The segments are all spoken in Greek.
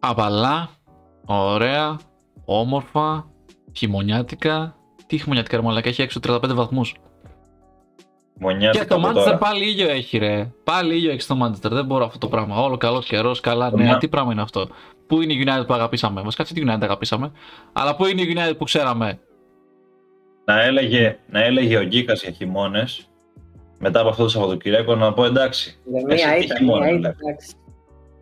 Απαλά, ωραία, όμορφα, χειμωνιάτικα. Τι χειμωνιάτικα ρε μαλάκα, έχει έξω 35 βαθμούς. Μονιάτικα Και το από Manchester τώρα. πάλι ήλιο έχει ρε. Πάλι ήλιο έχει στο Manchester, δεν μπορώ αυτό το πράγμα. Όλο καλό καιρός, καλά Το νέα. Ma- Τι πράγμα είναι αυτό. Πού είναι η United που αγαπήσαμε; Βασικά αυτή τη United αγαπήσαμε. Αλλά πού είναι η United που ξέραμε; Να έλεγε, να έλεγε ο Γκίκας για χειμώνες μετά από αυτό το Σαββατοκύριακο να πω εντάξει. Για Εσύ Μία τι ήταν, χειμώνα, μία ήταν. δηλαδή. εντάξει.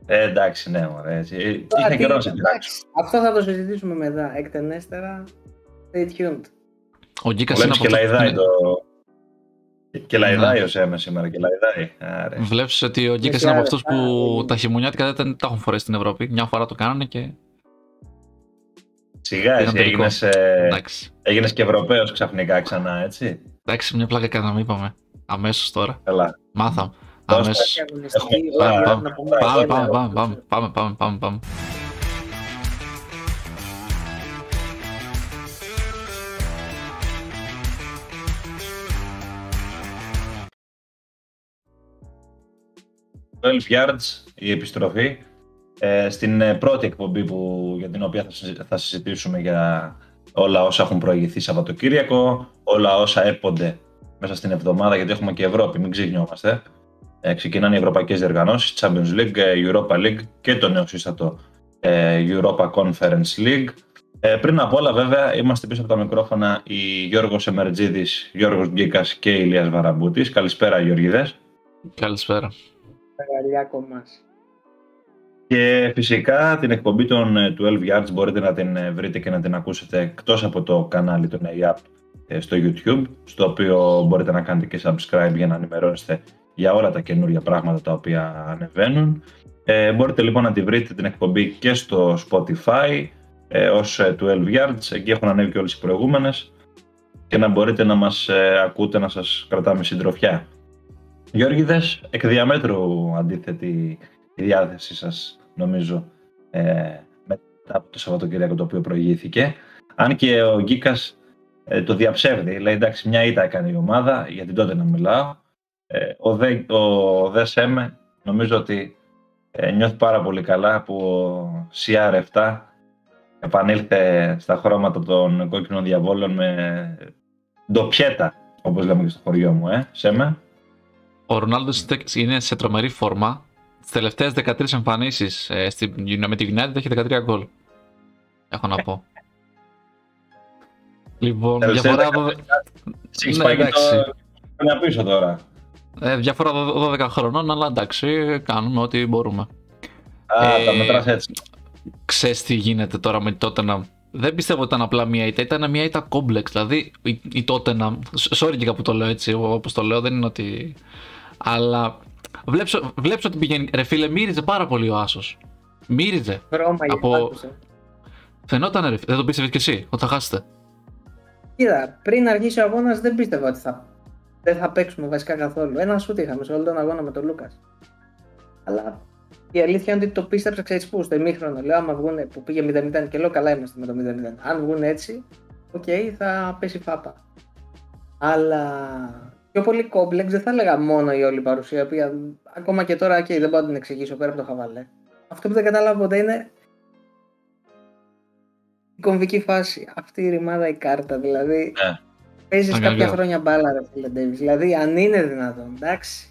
Ε, εντάξει, ναι, μωρέ. έτσι. Ε, Τώρα Είχε τι- καιρό να σε πειράξω. εντάξει, Αυτό θα το συζητήσουμε μετά. Εκτενέστερα. Stay tuned. Ο Γκίκας Ο είναι Λέμις από και αυτούς που λαϊδάει είναι- το. Και λαϊδάει Ναι. ο Σέμε σήμερα και λαϊδάει. Άρε. Βλέπεις ότι ο Γκίκας Εσύ είναι από άρεσε, αυτούς που πάρα τα χειμωνιάτικα δεν τα- τα έχουν φορέσει στην Ευρώπη. Μια φορά το κάνανε και. Σιγά, εσύ Ήταν τελικό. έγινες, ε, Εντάξει. έγινες και Ευρωπαίος ξαφνικά ξανά, έτσι. Εντάξει, μια πλάκα κάναμε, είπαμε. Αμέσως τώρα. Καλά. Μάθαμε. Δώστε. Αμέσως. Αγωνιστική, Έχουμε- όλα πάμε, να πούμε Πάμε, ένα πάμε, πάμε, ρόλο. πάμε, πάμε, πάμε, πάμε, πάμε. Το 12 Yards, η επιστροφή, ε, στην ε, πρώτη εκπομπή που, για την οποία θα, συζη- θα συζητήσουμε για όλα όσα έχουν προηγηθεί Σαββατοκύριακο, όλα όσα έπονται μέσα στην εβδομάδα, γιατί έχουμε και Ευρώπη, μην ξεχνιόμαστε. Ε, ξεκινάνε οι ευρωπαϊκές διοργανώσεις, Champions League, ε, Europa League και το νέο σύστατο ε, Europa Conference League. Ε, πριν απ' όλα βέβαια είμαστε πίσω από τα μικρόφωνα η Γιώργος Εμερτζίδης, Γιώργος Γκίκας και Ηλίας Βαραμπούτης. Καλησπέρα Γιώργιδες. Καλησπέρα. Μεγαλιάκο μας. Και φυσικά την εκπομπή των ε, 12 Yards μπορείτε να την ε, βρείτε και να την ακούσετε εκτός από το κανάλι των ΑΕΑΠ στο YouTube, στο οποίο μπορείτε να κάνετε και subscribe για να ενημερώνεστε για όλα τα καινούργια πράγματα τα οποία ανεβαίνουν. Ε, μπορείτε λοιπόν να τη βρείτε την εκπομπή και στο Spotify ε, ως ε, 12 Yards, εκεί έχουν ανέβει και όλες οι προηγούμενες και να μπορείτε να μας ε, ακούτε, να σας κρατάμε συντροφιά. Γιώργηδες, εκ διαμέτρου αντίθετη η διάθεσή σας νομίζω ε, μετά από το Σαββατοκύριακο το οποίο προηγήθηκε. Αν και ο Γκίκας ε, το διαψεύδει, λέει εντάξει μια ήττα έκανε η ομάδα, γιατί τότε να μιλάω. Ε, ο, Δε, ο Δε Σέμε νομίζω ότι ε, νιώθει πάρα πολύ καλά που ο CR7 επανήλθε στα χρώματα των κόκκινων διαβόλων με ντοπιέτα, όπως λέμε και στο χωριό μου, ε, Σέμε. Ο Ρονάλντος είναι σε τρομερή φόρμα. Τις τελευταίες 13 εμφανίσεις με τη United έχει 13 γκολ. Έχω να πω. λοιπόν, Τελευταίες διαφορά, 13. δωδε- Έχεις Ναι, πάει και εντάξει. το χρόνια πίσω τώρα. Ε, διαφορά δω- 12 χρονών, αλλά εντάξει, κάνουμε ό,τι μπορούμε. Α, Ε, τα μετράς έτσι. Ξέρεις τι γίνεται τώρα με τη Tottenham. Δεν πιστεύω ότι ήταν απλά μία ήττα, ήταν μία ήττα κόμπλεξ. Δηλαδή η, η Tottenham. Sorry και που το λέω έτσι, όπως το λέω, δεν είναι ότι. Αλλά βλέπεις, βλέπεις ότι πηγαίνει. Ρε φίλε, μύριζε πάρα πολύ ο Άσος. Μύριζε. Χρώμα Από- από... Φαινόταν, ρε, δεν το πίστευες κι εσύ, ότι θα χάσετε. Κοίτα, πριν αρχίσει ο αγώνας δεν πίστευα ότι θα... δεν θα παίξουμε βασικά καθόλου. Ένα σούτ είχαμε σε όλο τον αγώνα με τον Λούκας. Αλλά η αλήθεια είναι ότι το πίστεψα, ξέρεις πού, στο ημίχρονο. Λέω, άμα βγουν που πήγε 0-0 και λέω, καλά είμαστε με το 0-0. Αν βγουν έτσι, οκ, θα πέσει φάπα. Αλλά πιο πολύ κόμπλεξ δεν θα έλεγα μόνο η όλη παρουσία, η οποία ακόμα και τώρα, okay, δεν μπορώ να την εξηγήσω πέρα από το χαβαλέ. Αυτό που δεν κατάλαβα ποτέ είναι η κομβική φάση. Αυτή η ρημάδα η κάρτα, δηλαδή. Ναι. Παίζεις Αγκαλιά. κάποια χρόνια μπάλα, ρε φίλε Ντέβις. Δηλαδή, αν είναι δυνατόν, εντάξει.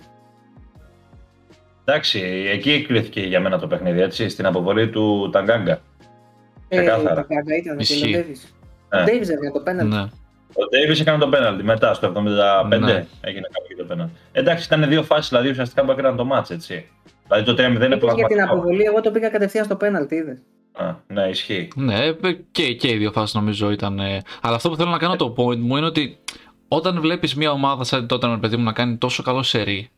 Εντάξει, εκεί κλείθηκε για μένα το παιχνίδι, έτσι, στην αποβολή του Ταγκάγκα. Ξεκάθαρα. Ε, τα κάγκα ήταν ο Ισχύει. Ντέβις. Ναι. Ο Ντέβις έκανε το πέναλτι. Ναι. Ο Ντέιβις έκανε το πέναλτι μετά, στο 75 Ναι. έγινε κάποιο το πέναλτι. Εντάξει, ήταν δύο φάσεις, δηλαδή ουσιαστικά που έκαναν το μάτς, έτσι. Δηλαδή το 3-0 είναι Είπες για την πραγματικό. αποβολή, εγώ το πήγα κατευθείαν στο πέναλτι, είδες. Α, ναι, ισχύει. Ναι, ε, και, και οι δύο φάσεις νομίζω ήταν. ε, Αλλά αυτό που θέλω να κάνω το point μου είναι ότι όταν βλέπεις μια ομάδα σαν τότε ένα παιδί μου να κάνει τόσο καλό σερί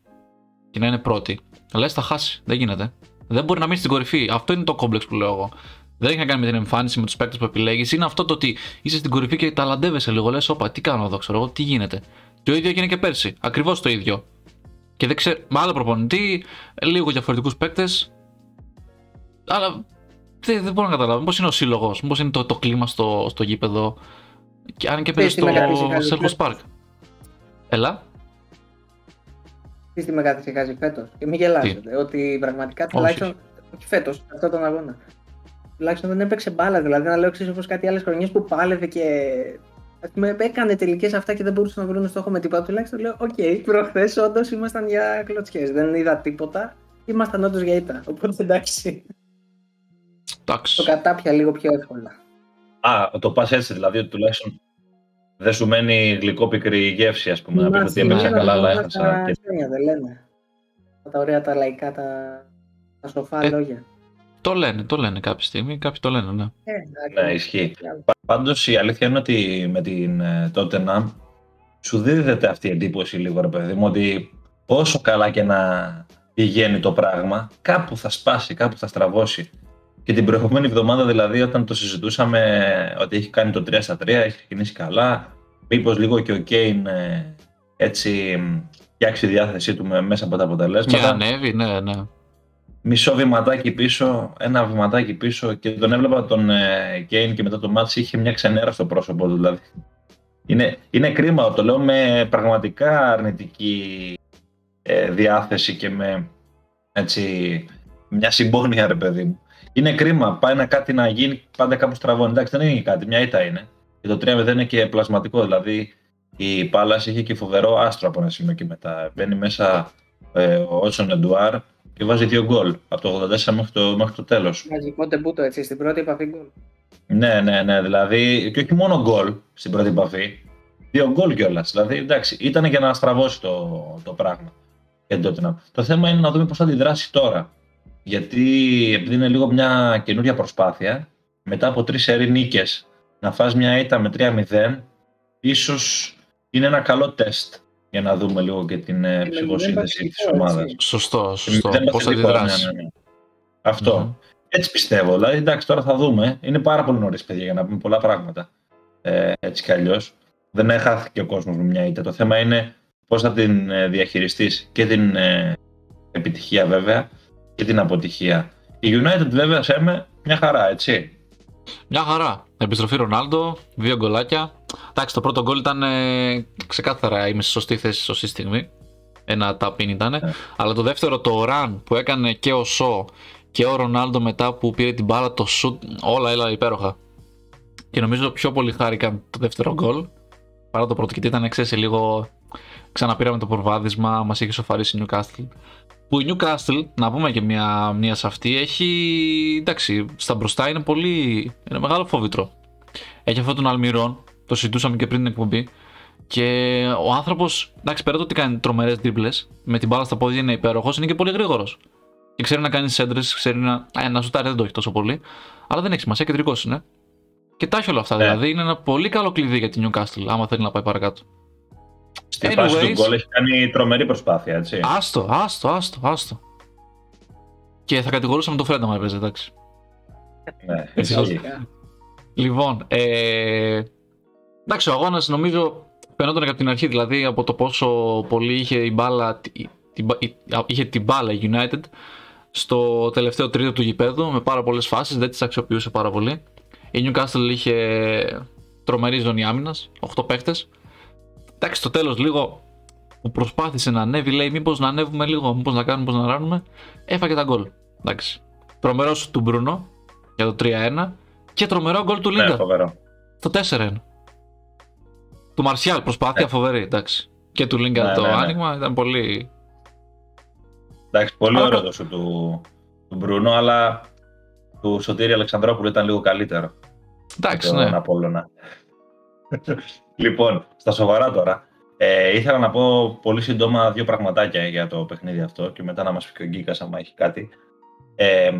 και να είναι πρώτη, λες θα χάσει. Δεν γίνεται. Δεν μπορεί να μείνει στην κορυφή. Αυτό είναι το κόμπλεξ που λέω εγώ. Δεν έχει να κάνει με την εμφάνιση, με τους παίκτες που επιλέγεις. Είναι αυτό το ότι είσαι στην κορυφή και ταλαντεύεσαι λίγο. Λες, όπα, τι κάνω εδώ, ξέρω εγώ, τι γίνεται. Το ίδιο έγινε και πέρσι. Ακριβώς το ίδιο. Και δεν ξέρω, με άλλο προπονητή, λίγο διαφορετικούς παίκτες. Αλλά δεν, δεν μπορώ να καταλάβω. Μήπως είναι ο σύλλογος, μήπως είναι το, το κλίμα στο, στο γήπεδο. Και αν και παίζει τι στο με καθυσυχάζει Selfos φέτος. Park. Έλα. Τι τι με καθησυχάζει φέτος. Και μην γελάσετε. Ότι πραγματικά τουλάχιστον. Όχι φέτος, αυτό τον αγώνα. τουλάχιστον δεν έπαιξε μπάλα. Δηλαδή, να λέω εξή όπως κάτι άλλες χρονιές που πάλευε και. Ας πούμε, έκανε τελικές αυτά και δεν μπορούσαν να βρουν στόχο με τίποτα. Τουλάχιστον λέω: Οκ, okay, προχθές όντως ήμασταν για κλωτσιές. Δεν είδα τίποτα. Ήμασταν όντως για ήττα. Οπότε εντάξει. Εντάξει. Το κατάπια λίγο πιο εύκολα. Α, το πας έτσι δηλαδή, ότι τουλάχιστον δεν σου μένει γλυκό πικρή γεύση, ας πούμε. Να πεις ότι έπαιξε καλά, αλλά έχασα. Τα δεν λένε. Τα ωραία τα λαϊκά, τα, τα σοφά ε, λόγια. Το λένε, το λένε κάποια στιγμή, κάποιοι το λένε, ναι. Ε, ναι, ισχύει. Πάντως η αλήθεια είναι ότι με την τότε να σου δίδεται αυτή η εντύπωση λίγο, ρε παιδί μου, ότι όσο καλά και να πηγαίνει το πράγμα, κάπου θα σπάσει, κάπου θα στραβώσει. Και την προηγούμενη εβδομάδα δηλαδή όταν το συζητούσαμε ότι έχει κάνει το 3 στα 3, έχει ξεκινήσει καλά, μήπως λίγο και ο Κέιν ε, έτσι φτιάξει τη διάθεσή του μέσα από τα αποτελέσματα. Και ανέβει, ναι, ναι. Μισό βηματάκι πίσω, ένα βηματάκι πίσω και τον έβλεπα τον Κέιν και μετά το μάτς είχε μια ξενέρα στο πρόσωπο του δηλαδή. Είναι, είναι κρίμα, το λέω με πραγματικά αρνητική ε, διάθεση και με έτσι, μια συμπόνια ρε παιδί μου. Είναι κρίμα, πάει να κάτι να γίνει, πάντα κάπου στραβώνει. Εντάξει, δεν είναι κάτι, μια ήττα είναι. Και το 3-0 είναι και πλασματικό, δηλαδή η Πάλας είχε και φοβερό άστρο από ένα σημείο και μετά. Μπαίνει μέσα ε, ο Ότσον Εντουάρ και βάζει δύο γκολ από το 84 μέχρι το, μέχρι το τέλος. Μαζικό τεμπούτο έτσι, στην πρώτη επαφή γκολ. Ναι, ναι, ναι, δηλαδή και όχι μόνο γκολ στην πρώτη επαφή, δύο γκολ κιόλας. Δηλαδή, εντάξει, ήταν για να στραβώσει το, το πράγμα. Το θέμα είναι να δούμε πώς θα αντιδράσει τώρα. Γιατί επειδή είναι λίγο μια καινούρια προσπάθεια, μετά από τρεις σερή νίκες να φας μια ήττα με 3-0, ίσως είναι ένα καλό τεστ για να δούμε λίγο και την ε, ψυχοσύνθεση της ομάδας. Σωστό, σωστό. Πώς θα αντιδράσει. Ναι, ναι, ναι. Αυτό. Έτσι πιστεύω. Δηλαδή, εντάξει, τώρα θα δούμε. Είναι πάρα πολύ νωρίς, παιδιά, για να πούμε πολλά πράγματα. Ε, έτσι κι αλλιώς. Δεν έχαθηκε ο κόσμος με μια ήττα. Το θέμα είναι πώς θα την ε, διαχειριστείς και την ε, επιτυχία βέβαια και την αποτυχία. Η United βέβαια σε με μια χαρά, έτσι. Μια χαρά. Επιστροφή Ρονάλντο, δύο γκολάκια. Εντάξει, το πρώτο γκολ ήταν ε, ξεκάθαρα είμαι στη σωστή θέση, σωστή στιγμή. Ένα ταπίν ήταν. Ναι. Αλλά το δεύτερο, το run που έκανε και ο Σο και ο Ρονάλντο μετά που πήρε την μπάλα, το shoot, όλα έλα υπέροχα. Και νομίζω πιο πολύ χάρηκαν το δεύτερο γκολ παρά το πρώτο, γιατί ήταν ξέρεις λίγο ξαναπήραμε το προβάδισμα, μας έχει σοφαρίσει η Newcastle. Που η Newcastle, να πούμε και μια μία σε αυτή, έχει. εντάξει, στα μπροστά είναι πολύ. είναι μεγάλο φόβητρο. Έχει αυτόν τον Αλμυρών, το συζητούσαμε και πριν την εκπομπή. Και ο άνθρωπος, εντάξει, πέρα το ότι κάνει τρομερές τρίπλε, με την μπάλα στα πόδια είναι υπέροχος, είναι και πολύ γρήγορος. Και ξέρει να κάνει σέντρες, ξέρει να. Ε, να ζουτάρει δεν το έχει τόσο πολύ. Αλλά δεν έχει σημασία, κεντρικός είναι. Και τα έχει όλα αυτά. Yeah. Ναι. Δηλαδή είναι ένα πολύ καλό κλειδί για την Newcastle, άμα θέλει να πάει παρακάτω. Στην Anyways, φάση του γκολ έχει κάνει τρομερή προσπάθεια, έτσι. Άστο, άστο, άστο, άστο. Και θα κατηγορούσαμε το Φρέντα, μου έπαιζε, εντάξει. Ναι, έτσι. Λοιπόν, ε, εντάξει, ο αγώνας νομίζω φαινόταν από την αρχή, δηλαδή από το πόσο πολύ είχε η μπάλα, είχε την μπάλα η United στο τελευταίο τρίτο του γηπέδου με πάρα πολλές φάσεις, δεν τις αξιοποιούσε πάρα πολύ. Η Newcastle είχε τρομερή ζώνη άμυνας, 8 παίχτε. Εντάξει, στο τέλος λίγο που προσπάθησε να ανέβει, λέει: Μήπως να ανέβουμε λίγο, μήπως να κάνουμε, μήπως να ράνουμε. Έφαγε τα γκολ. Εντάξει. Τρομερό του Μπρούνο για το 3-1 και τρομερό γκολ του Λίγκα. Ναι, το 4-1. Του Μαρσιάλ, προσπάθεια ναι. φοβερή, εντάξει. Και του Λίγκα ναι, το ναι, ναι. άνοιγμα ήταν πολύ. Εντάξει, πολύ ωραίο το σου του, του Μπρούνο, αλλά του Σωτήρη Αλεξανδρόπουλου ήταν λίγο καλύτερο. Εντάξει, ναι. Απόλλωνα. Λοιπόν, στα σοβαρά τώρα. Ε, ήθελα να πω πολύ σύντομα δύο πραγματάκια για το παιχνίδι αυτό και μετά να μας πει και ο Γκίκας άμα έχει κάτι. Ε,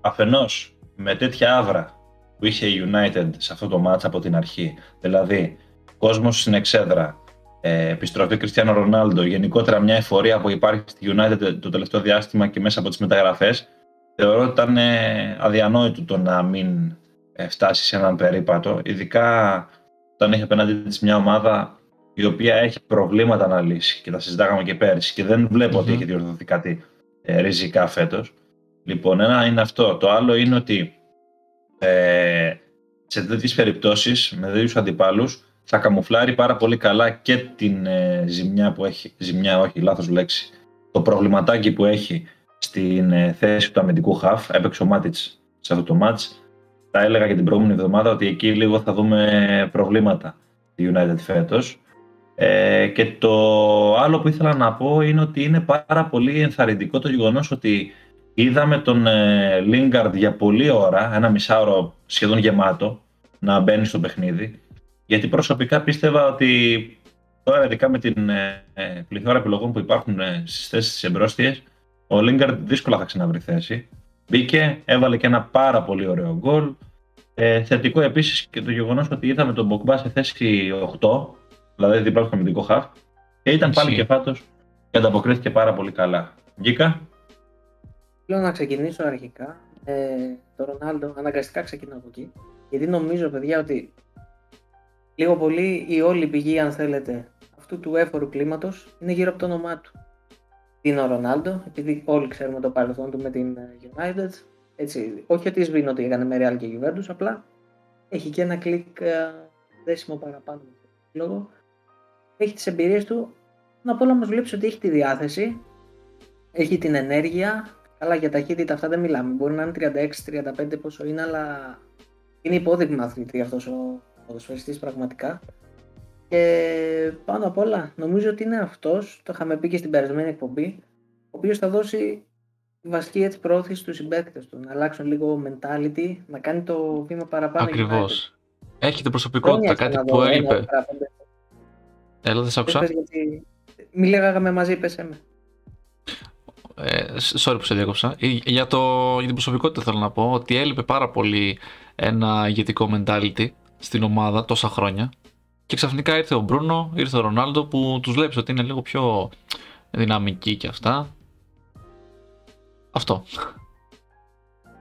αφενός, με τέτοια άβρα που είχε η United σε αυτό το μάτς από την αρχή, δηλαδή κόσμος στην εξέδρα, ε, επιστροφή Κριστιανό Ρονάλντο, γενικότερα μια εφορία που υπάρχει στη United το τελευταίο διάστημα και μέσα από τις μεταγραφές, θεωρώ ότι ήταν ε, αδιανόητο το να μην ε, φτάσει σε έναν περίπατο, ειδικά όταν έχει απέναντί της μια ομάδα η οποία έχει προβλήματα να λύσει και τα συζητάγαμε και πέρυσι και δεν βλέπω ότι έχει διορθωθεί κάτι ε, ριζικά φέτος. Λοιπόν, ένα είναι αυτό. Το άλλο είναι ότι ε, σε τέτοιες περιπτώσεις με τέτοιους αντιπάλους θα καμουφλάρει πάρα πολύ καλά και την ε, ζημιά που έχει, ζημιά όχι, λάθος λέξη, το προβληματάκι που έχει στην ε, θέση του αμυντικού χαφ, έπαιξε ο Μάτιτς σε αυτό το μάτς, τα έλεγα και την προηγούμενη εβδομάδα ότι εκεί λίγο θα δούμε προβλήματα τη United φέτος. Ε, και το άλλο που ήθελα να πω είναι ότι είναι πάρα πολύ ενθαρρυντικό το γεγονός ότι είδαμε τον ε, Lingard για πολλή ώρα, ένα μισάωρο σχεδόν γεμάτο, να μπαίνει στο παιχνίδι. Γιατί προσωπικά πίστευα ότι τώρα ειδικά με την ε, ε πληθώρα επιλογών που υπάρχουν ε, στις θέσεις εμπρόστιες, ο Lingard δύσκολα θα ξαναβρει θέση. Μπήκε, έβαλε και ένα πάρα πολύ ωραίο γκολ. Ε, θετικό επίσης και το γεγονός ότι είδαμε τον Μποκμπά σε θέση 8, δηλαδή δίπλα στο αμυντικό χαφ, και ήταν πάλι και φάτος και ανταποκρίθηκε πάρα πολύ καλά. Γκίκα. Θέλω να ξεκινήσω αρχικά. Ε, το Ρονάλντο, αναγκαστικά ξεκινάω από εκεί. Γιατί νομίζω, παιδιά, ότι λίγο πολύ η όλη πηγή, αν θέλετε, αυτού του έφορου κλίματος είναι γύρω από το όνομά του. Είναι ο Ρονάλντο, επειδή όλοι ξέρουμε το παρελθόν του με την ε, United. Έτσι, όχι ότι σβήνω ότι έκανε με Real και Juventus, απλά έχει και ένα κλικ ε, δέσιμο παραπάνω. Λόγω. Έχει τις εμπειρίες του. Να πω όμως βλέπεις ότι έχει τη διάθεση, έχει την ενέργεια. Καλά, για ταχύτητα αυτά δεν μιλάμε. Μπορεί να είναι 36-35 πόσο είναι, αλλά είναι υπόδειγμα αθλητή αυτός ο ποδοσφαιριστής πραγματικά. Και πάνω απ' όλα νομίζω ότι είναι αυτός, το είχαμε πει και στην περασμένη εκπομπή, ο οποίος θα δώσει βασική έτσι πρόθεση στους συμπαίκτες του, να αλλάξουν λίγο mentality, να κάνει το βήμα παραπάνω. Ακριβώς. Έχει την προσωπικότητα, κάτι που έλειπε. Έλα, δεν σ' άκουσα. Μη λέγαμε μαζί, πες με. Ε, sorry που σε διάκοψα. Ε, για, το, για την προσωπικότητα θέλω να πω ότι έλειπε πάρα πολύ ένα ηγετικό mentality στην ομάδα τόσα χρόνια. Και ξαφνικά ήρθε ο Μπρούνο, ήρθε ο Ρονάλντο που τους βλέπεις ότι είναι λίγο πιο δυναμικοί και αυτά. Αυτό.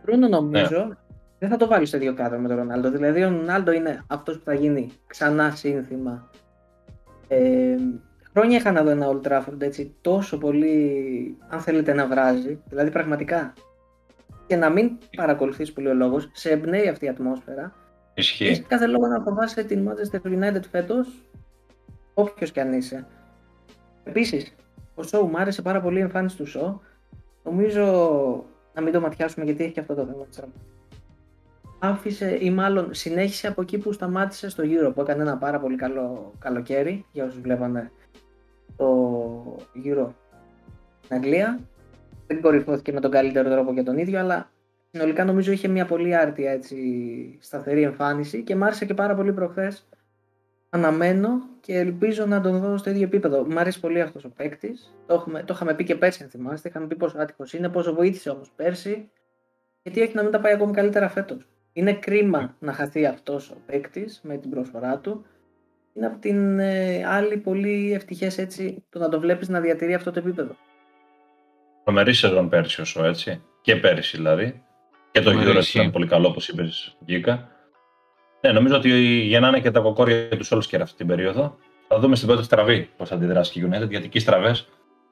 Μπρούνο νομίζω ναι. δεν θα το βάλεις στο ίδιο κάδρο με τον Ρονάλντο. Δηλαδή ο Ρονάλντο είναι αυτός που θα γίνει ξανά σύνθημα. Ε, χρόνια είχα να δω ένα Old Trafford έτσι τόσο πολύ, αν θέλετε, να βράζει. Δηλαδή πραγματικά. Και να μην παρακολουθείς πολύ ο λόγος, σε εμπνέει αυτή η ατμόσφαιρα Ισχύει. Έχεις κάθε λόγο να φοβάσαι την Manchester United φέτος, όποιος κι αν είσαι. Επίσης, ο Σόου μου άρεσε πάρα πολύ η εμφάνιση του Σόου. Νομίζω να μην το ματιάσουμε γιατί έχει και αυτό το θέμα τη Άφησε ή μάλλον συνέχισε από εκεί που σταμάτησε στο Euro που έκανε ένα πάρα πολύ καλό καλοκαίρι για όσους βλέπανε το Euro στην Αγγλία. Δεν κορυφώθηκε με τον καλύτερο τρόπο για τον ίδιο, αλλά συνολικά νομίζω είχε μια πολύ άρτια έτσι, σταθερή εμφάνιση και μ' άρεσε και πάρα πολύ προχθές. Αναμένω και ελπίζω να τον δω στο ίδιο επίπεδο. Μ' αρέσει πολύ αυτός ο παίκτης. Το, το είχαμε πει και πέρσι, αν θυμάστε. Είχαμε πει πόσο άτυχος είναι, πόσο βοήθησε όμως πέρσι. Γιατί έχει να μην τα πάει ακόμη καλύτερα φέτος. Είναι κρίμα να χαθεί αυτός ο παίκτης με την προσφορά του. Είναι από την ε, άλλη πολύ ευτυχές έτσι το να το βλέπεις να διατηρεί αυτό το επίπεδο. Τρομερή σεζόν πέρσι όσο έτσι. Και πέρσι δηλαδή. Και το γύρο ήταν πολύ καλό, όπως είπες, Γκίκα. Ναι, νομίζω ότι γεννάνε και τα κοκόρια τους όλους και αυτή την περίοδο. Θα δούμε στην πρώτη στραβή πώς θα αντιδράσει η United, γιατί εκεί οι στραβές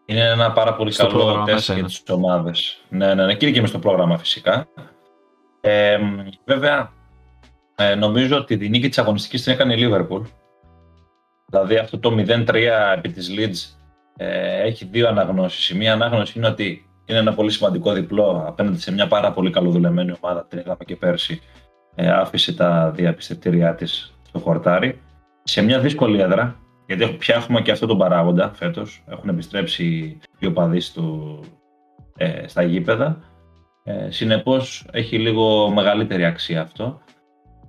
είναι ένα πάρα πολύ στο καλό τεστ για τις ομάδες. Ναι, ναι, ναι, και είναι και μες στο πρόγραμμα φυσικά. Ε, βέβαια, ε, νομίζω ότι τη νίκη της αγωνιστικής την έκανε η Liverpool. Δηλαδή αυτό το 0-3 επί της Leeds ε, έχει δύο αναγνώσεις. Η μία ανάγνωση είναι ότι είναι ένα πολύ σημαντικό διπλό απέναντι σε μια πάρα πολύ καλοδουλεμένη ομάδα. Την είδαμε και πέρσι. Ε, άφησε τα διαπιστευτήριά της στο χορτάρι. Σε μια δύσκολη έδρα, γιατί πια έχουμε και αυτό τον παράγοντα φέτος. Έχουν επιστρέψει οι οπαδοί του ε, στα γήπεδα. Ε, Συνεπώς έχει λίγο μεγαλύτερη αξία αυτό.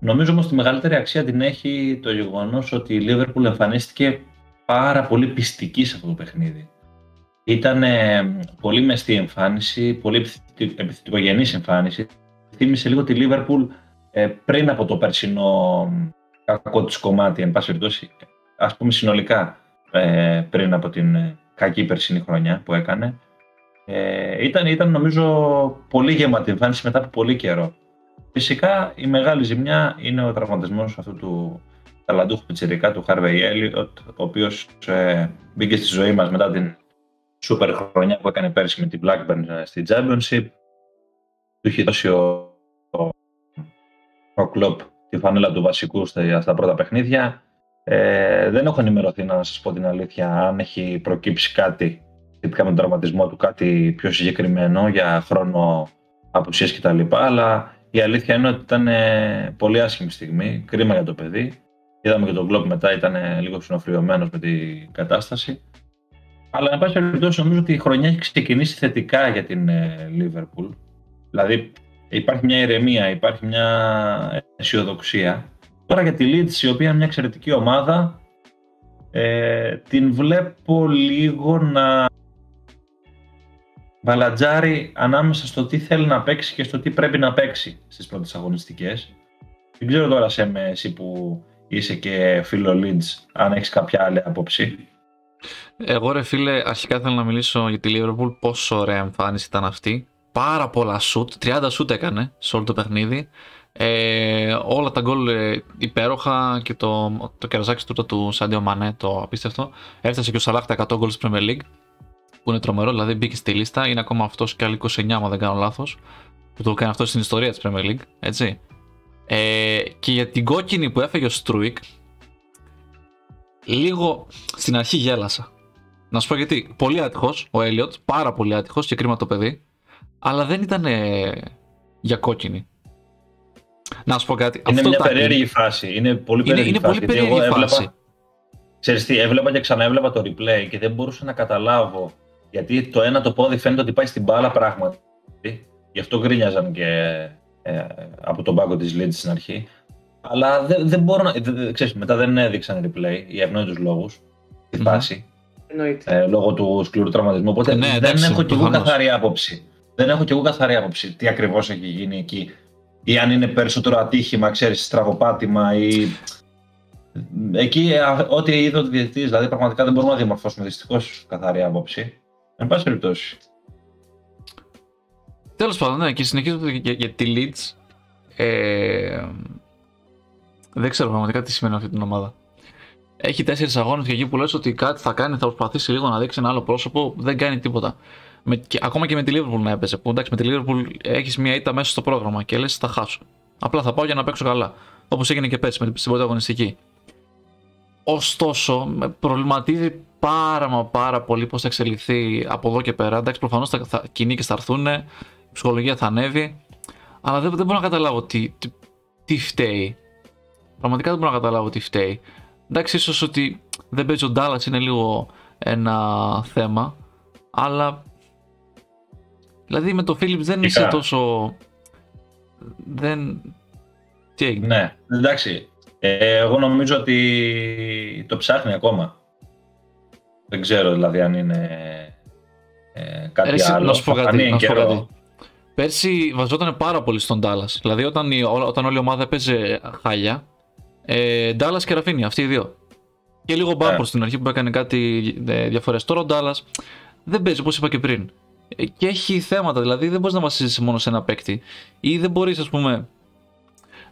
Νομίζω όμως τη μεγαλύτερη αξία την έχει το γεγονός ότι η Liverpool εμφανίστηκε πάρα πολύ πιστική σε αυτό το παιχνίδι. Ήταν πολύ μεστή εμφάνιση, πολύ επιθετικογενής εμφάνιση. Θύμισε λίγο τη Λίβερπουλ ε, πριν από το περσινό κακό της κομμάτι, εν πάση περιπτώσει, ας πούμε συνολικά ε, πριν από την ε, κακή περσινή χρονιά που έκανε. ήταν, ήταν νομίζω πολύ γεμάτη εμφάνιση μετά από πολύ καιρό. Φυσικά η μεγάλη ζημιά είναι ο τραυματισμός αυτού του ταλαντούχου πιτσιρικά του Harvey Elliott, ο οποίος μπήκε στη ζωή μας μετά την σούπερ χρονιά που έκανε πέρσι με την Blackburn ε, στη Championship. Του είχε δώσει ο, ο, ο Κλόπ τη φανέλα του βασικού στα, στα πρώτα παιχνίδια. Ε, δεν έχω ενημερωθεί να σας πω την αλήθεια αν έχει προκύψει κάτι σχετικά με τον τραυματισμό του, κάτι πιο συγκεκριμένο για χρόνο απουσίας κτλ. Αλλά Η αλήθεια είναι ότι ήταν ε, πολύ άσχημη στιγμή. Κρίμα για το παιδί. Είδαμε και τον Κλόπ μετά, ήταν ε, λίγο συνοφριωμένο με την κατάσταση. Αλλά, εν πάση περιπτώσει, νομίζω ότι η χρονιά έχει ξεκινήσει θετικά για την Λίβερπουλ. Δηλαδή, υπάρχει μια ηρεμία, υπάρχει μια αισιοδοξία. Τώρα για τη Leeds, η οποία είναι μια εξαιρετική ομάδα, ε, την βλέπω λίγο να μπαλατζάρει ανάμεσα στο τι θέλει να παίξει και στο τι πρέπει να παίξει στις πρώτες αγωνιστικές. Δεν ξέρω τώρα σε με εσύ που είσαι και φίλο Leeds, αν έχεις κάποια άλλη άποψη. Εγώ ρε φίλε, αρχικά θέλω να μιλήσω για τη Liverpool, πόσο ωραία εμφάνιση ήταν αυτή. Πάρα πολλά σουτ, 30 σουτ έκανε σε όλο το παιχνίδι. Ε, όλα τα γκολ ε, υπέροχα και το, το κεραζάκι του του Σάντιο Μανέ, το απίστευτο. Έφτασε και ο Σαλάχ τα 100 γκολ στην Premier League, που είναι τρομερό, δηλαδή μπήκε στη λίστα. Είναι ακόμα αυτός και άλλοι 29, αν δεν κάνω λάθος, που το κάνει αυτό στην ιστορία της Premier League, έτσι. Ε, και για την κόκκινη που έφαγε ο Στρούικ, λίγο στην αρχή γέλασα. Να σου πω γιατί. Πολύ άτυχος ο Έλιοτ, πάρα πολύ άτυχος και κρίμα το παιδί, αλλά δεν ήταν για κόκκινη. Να σου πω κάτι. Είναι Αυτό μια περίεργη φάση. Είναι πολύ περίεργη είναι, φάση. Είναι πολύ περίεργη εγώ φάση. Ξέρεις τι, έβλεπα και ξαναέβλεπα το replay και δεν μπορούσα να καταλάβω γιατί το ένα το πόδι φαίνεται ότι πάει στην μπάλα πράγματι. Γι' αυτό γκρίνιαζαν και ε, από τον πάγκο της Leeds στην αρχή. Αλλά δεν, δεν μπορώ να... ξέρεις, μετά δεν έδειξαν replay για ευνόητους λόγους τη φάση. Ε, λόγω του σκληρού τραυματισμού. Οπότε ναι, δεν έχω κι εγώ καθαρή άποψη. Δεν έχω κι εγώ καθαρή άποψη τι ακριβώς έχει γίνει εκεί ή αν είναι περισσότερο ατύχημα, ξέρεις, στραβοπάτημα ή... Εκεί, ό,τι είδε ο διαιτητής, δηλαδή πραγματικά δεν μπορούμε να διαμορφώσουμε δυστυχώς καθαρή άποψη. Εν πάση περιπτώσει. Τέλος πάντων, ναι, και συνεχίζω για, για τη Leeds. Ε, δεν ξέρω πραγματικά τι σημαίνει αυτή την ομάδα. Έχει τέσσερις αγώνες και εκεί που λες ότι κάτι θα κάνει, θα προσπαθήσει λίγο να δείξει ένα άλλο πρόσωπο, δεν κάνει τίποτα με, και, ακόμα και με τη Liverpool να έπαιζε. Που εντάξει, με τη Liverpool έχεις μια ήττα μέσα στο πρόγραμμα και λες θα χάσω. Απλά θα πάω για να παίξω καλά. Όπως έγινε και πέρσι με την πρώτη αγωνιστική. Ωστόσο, με προβληματίζει πάρα μα πάρα πολύ πώς θα εξελιχθεί από εδώ και πέρα. Εντάξει, προφανώς θα, θα και θα έρθουν, η ψυχολογία θα ανέβει. Αλλά δεν, δεν μπορώ να καταλάβω τι, τι, τι φταίει. Πραγματικά δεν μπορώ να καταλάβω τι φταίει. Εντάξει, ίσως ότι δεν παίζει ο Ντάλλας είναι λίγο ένα θέμα. Αλλά Δηλαδή με το Philips δεν είσαι τόσο. Δεν. Τι έγινε; Ναι, εντάξει. Ε, εγώ νομίζω ότι το ψάχνει ακόμα. Δεν ξέρω δηλαδή αν είναι ε, κάτι Έρεξη, άλλο. Να σου πω κάτι. Να σου πω κάτι. Πέρσι βαζόταν πάρα πολύ στον Dallas. Δηλαδή όταν, η, όταν όλη η ομάδα έπαιζε χάλια, ε, Dallas και Ραφίνια, αυτοί οι δύο. Και λίγο μπάμπρο yeah. στην αρχή που έκανε κάτι ε, διαφορές. Τώρα ο Dallas δεν παίζει όπως είπα και πριν και έχει θέματα. Δηλαδή δεν μπορείς να βασίζεσαι μόνο σε ένα παίκτη. Ή δεν μπορείς, ας πούμε,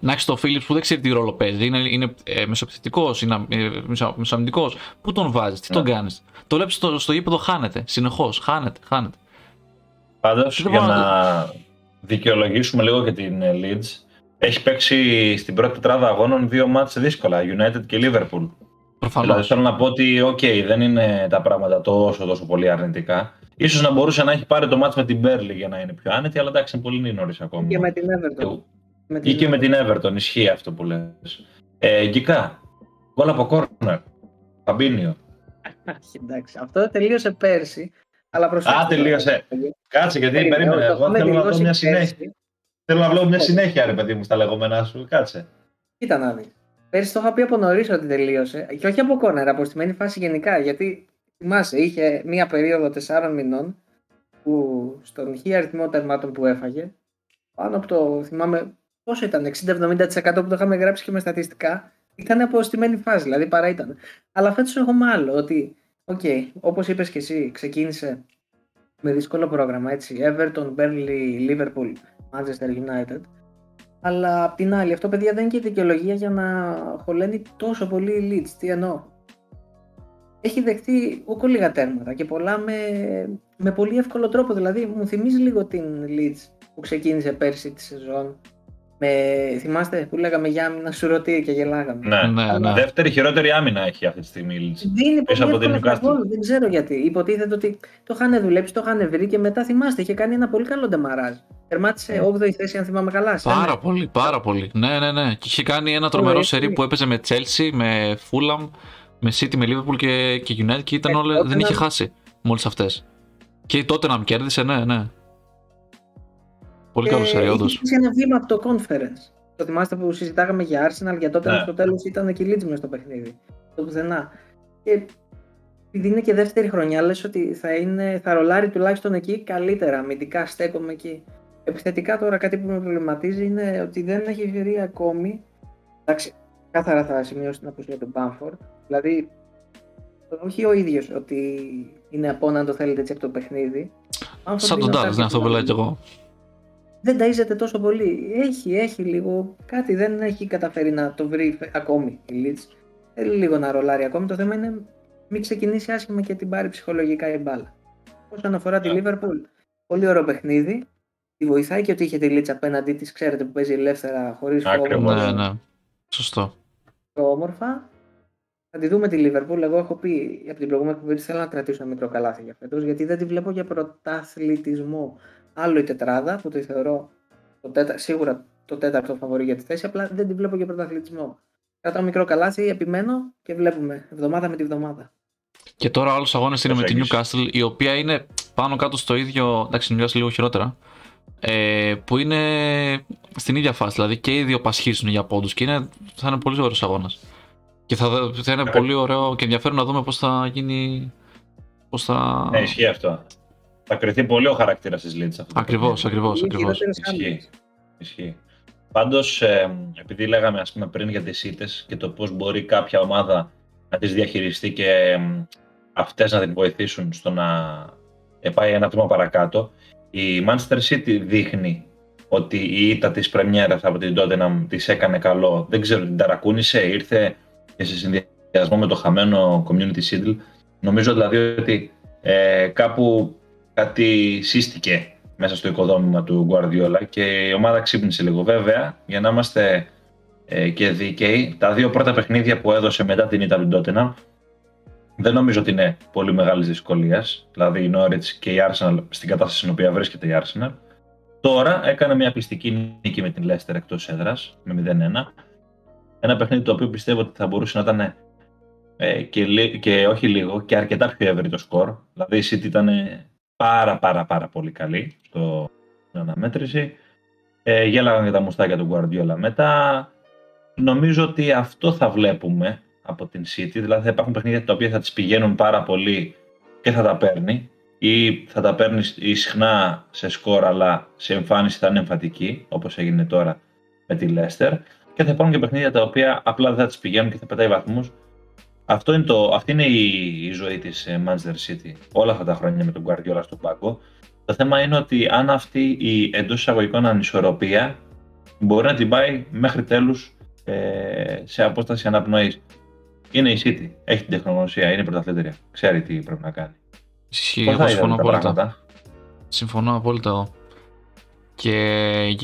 να έχεις το Φίλιπς που δεν ξέρει τι ρόλο παίζει. Είναι, είναι ε, μεσοπιθετικός, είναι ε, μεσοαμυντικός. Πού τον βάζεις, τι τον ναι. κάνεις. Το βλέπεις στο, στο γήπεδο, χάνεται. Συνεχώς, χάνεται, χάνεται. Πάντως, για να δικαιολογήσουμε λίγο και την ε, Leeds, έχει παίξει στην πρώτη τετράδα αγώνων δύο μάτς δύσκολα, United και Liverpool. Προφανώς. Δηλαδή θέλω να πω ότι, okay, δεν είναι τα πράγματα τόσο, τόσο πολύ αρνητικά. Ίσως να μπορούσε να έχει πάρει το μάτς με την Μπέρλι για να είναι πιο άνετη, αλλά εντάξει είναι πολύ νωρίς ακόμα. Και με την Everton. Ή και με την Everton, ισχύει αυτό που λες. Ε, Γκικά, γκολ από κόρνερ, Φαμπίνιο. εντάξει, αυτό τελείωσε πέρσι. Αλλά Α, τελείωσε. Κάτσε, γιατί περίμενε. Εγώ θέλω να δω μια συνέχεια. Θέλω να βλέπω μια συνέχεια, ρε παιδί μου, στα λεγόμενά σου. Κάτσε. Κοίτα να δεις. Πέρσι το είχα πει από νωρίς ότι τελείωσε. Και όχι από κόρνερ, από στημένη φάση γενικά. Γιατί θυμάσαι, είχε μία περίοδο 4 μηνών που στον χι αριθμό τερμάτων που έφαγε, πάνω από το, θυμάμαι, πόσο ήταν, 60-70% που το είχαμε γράψει και με στατιστικά, ήταν από στημένη φάση, δηλαδή παρά ήταν. Αλλά φέτος έχουμε άλλο, ότι, οκ, okay, όπως είπες και εσύ, ξεκίνησε με δύσκολο πρόγραμμα, έτσι, Everton, Burnley, Liverpool, Manchester United, αλλά απ' την άλλη, αυτό παιδιά δεν είναι και δικαιολογία για να χωλένει τόσο πολύ η Leeds. Τι εννοώ έχει δεχτεί ούκο λίγα τέρματα και πολλά με, με πολύ εύκολο τρόπο. Δηλαδή μου θυμίζει λίγο την Leeds που ξεκίνησε πέρσι τη σεζόν Με, θυμάστε που λέγαμε για άμυνα σουρωτή και γελάγαμε. Ναι. Ναι, ναι. Δεύτερη χειρότερη άμυνα έχει αυτή τη στιγμή η Leeds. Δίνει Πίσω πολύ από την εύκολα Newcastle. γκολ, Δεν ξέρω γιατί. Υποτίθεται ότι το είχαν δουλέψει, το είχαν βρει και μετά θυμάστε, είχε κάνει ένα πολύ καλό ντεμαράζ. Τερμάτισε Ναι. 8η θέση, αν θυμάμαι καλά. σε Πάρα ένα. πολύ, πάρα πολύ. Ναι, ναι, ναι. Και είχε κάνει ένα τρομερό έτσι. σερί που έπαιζε με Chelsea, με Fulham, με City, με Liverpool και, και United και ήταν Ε, όλες, τότε δεν είχε να- χάσει με όλες αυτές. Και τότε να κέρδισε, ναι, ναι. Πολύ καλός σερί, είχε όντως. χάσει ένα βήμα από το conference. Το θυμάστε που συζητάγαμε για Arsenal, για τότε Ναι. στο τέλος ήταν και η Leeds μες στο παιχνίδι. Το πουθενά. Και επειδή είναι και δεύτερη χρονιά, λες ότι θα, είναι, θα ρολάρει τουλάχιστον εκεί καλύτερα. Αμυντικά στέκομαι εκεί. Επιθετικά τώρα κάτι που με προβληματίζει είναι ότι δεν έχει βρει ακόμη. Εντάξει, κάθαρα θα σημειώσω την απουσία του Μπάμφορντ. Δηλαδή, όχι ο ίδιος ότι είναι από να το θέλετε έτσι από το παιχνίδι. Bamford Σαν είναι τον ο Dallas, ναι, αυτό που Tadic, λέω κι εγώ. δεν ταΐζεται τόσο πολύ. Έχει, έχει λίγο. Κάτι δεν έχει καταφέρει να το βρει φε- ακόμη η Leeds. Θέλει λίγο να ρολάρει ακόμη. Το θέμα είναι μην ξεκινήσει άσχημα και την πάρει ψυχολογικά η μπάλα. Όσον αφορά τη Ναι. Liverpool, πολύ ωραίο παιχνίδι. Τη βοηθάει και ότι είχε τη Leeds απέναντί της, ξέρετε, που παίζει ελεύθερα, χωρίς Ακριβώς. Ναι, ναι. Σωστό. Πιο όμορφα. Θα τη δούμε τη Liverpool. Εγώ έχω πει από την προηγούμενη εκπομπή ότι θέλω να κρατήσω ένα μικρό καλάθι για φέτος, γιατί δεν τη βλέπω για πρωταθλητισμό. Άλλο η τετράδα, που τη θεωρώ το τέτα... σίγουρα το τέταρτο φαβορή για τη θέση, απλά δεν τη βλέπω για πρωταθλητισμό. Κρατάω μικρό καλάθι, επιμένω και βλέπουμε εβδομάδα με τη βδομάδα. Και τώρα άλλος αγώνε είναι με την Προσέγγιση. Newcastle, η οποία είναι πάνω κάτω στο ίδιο. Εντάξει, η Newcastle λίγο χειρότερα. Ε, που είναι στην ίδια φάση. Δηλαδή και οι δύο πασχίζουν για πόντους και είναι, θα είναι πολύ ωραίος αγώνας. Και θα, θα είναι Ε, πολύ ωραίο και ενδιαφέρον να δούμε πώς θα γίνει. Πώς θα. Ναι, ισχύει αυτό. Θα κρυθεί πολύ ο χαρακτήρας της Leeds. αυτό το Ακριβώς, παιχνίδι. ακριβώς. Είναι Ακριβώς. χειρότερες Ισχύει. άμυνες. Ισχύει. Πάντως, επειδή λέγαμε ας πούμε, πριν για τις ήττες και το πώς μπορεί κάποια ομάδα να τις διαχειριστεί και αυτές να την βοηθήσουν στο να ε, πάει ένα βήμα παρακάτω, η Manchester City δείχνει ότι η ήττα της Πρεμιέρας από την Tottenham της έκανε καλό. Δεν ξέρω, την ταρακούνησε, ήρθε και σε συνδυασμό με το χαμένο Community Shield. Νομίζω δηλαδή ότι ε, κάπου κάτι σύστηκε μέσα στο οικοδόμημα του Guardiola και η ομάδα ξύπνησε λίγο. Βέβαια, για να είμαστε ε, και δίκαιοι, τα δύο πρώτα παιχνίδια που έδωσε μετά την ήττα από την Tottenham δεν νομίζω ότι είναι πολύ μεγάλης δυσκολίας. Δηλαδή η Norwich και η Arsenal στην κατάσταση στην οποία βρίσκεται η Arsenal. Τώρα έκανε μια πιστική νίκη με την Leicester εκτός έδρας με 0-1. Ένα παιχνίδι το οποίο πιστεύω ότι θα μπορούσε να ήταν ε, και, λι- και όχι λίγο και αρκετά πιο ευρύ το σκορ. Δηλαδή η City ήταν πάρα πάρα πάρα πολύ καλή στο, στην αναμέτρηση. Ε, γέλαγαν και τα μουστάκια του Guardiola μετά. Νομίζω ότι αυτό θα βλέπουμε από την City. Δηλαδή θα υπάρχουν παιχνίδια τα οποία θα τις πηγαίνουν πάρα πολύ και θα τα παίρνει ή θα τα παίρνεις ή συχνά σε σκορ αλλά σε εμφάνιση θα είναι εμφατική όπως έγινε τώρα με τη Leicester και θα υπάρχουν και παιχνίδια τα οποία απλά δεν θα τις πηγαίνουν και θα πετάει βαθμούς αυτό είναι το, αυτή είναι η, η ζωή της ε, Manchester City όλα αυτά τα χρόνια με τον Guardiola στον πάγκο. Το θέμα είναι ότι αν αυτή η εντός εισαγωγικών ανισορροπία μπορεί να την πάει μέχρι τέλους ε, σε απόσταση αναπνοής. Είναι η City, έχει την τεχνογνωσία, είναι η πρωταθλήτρια, ξέρει τι πρέπει να κάνει. Ισχύει, Πώς εγώ θα συμφωνώ είδατε τα απόλυτα. πράγματα; Συμφωνώ απόλυτα εγώ. Και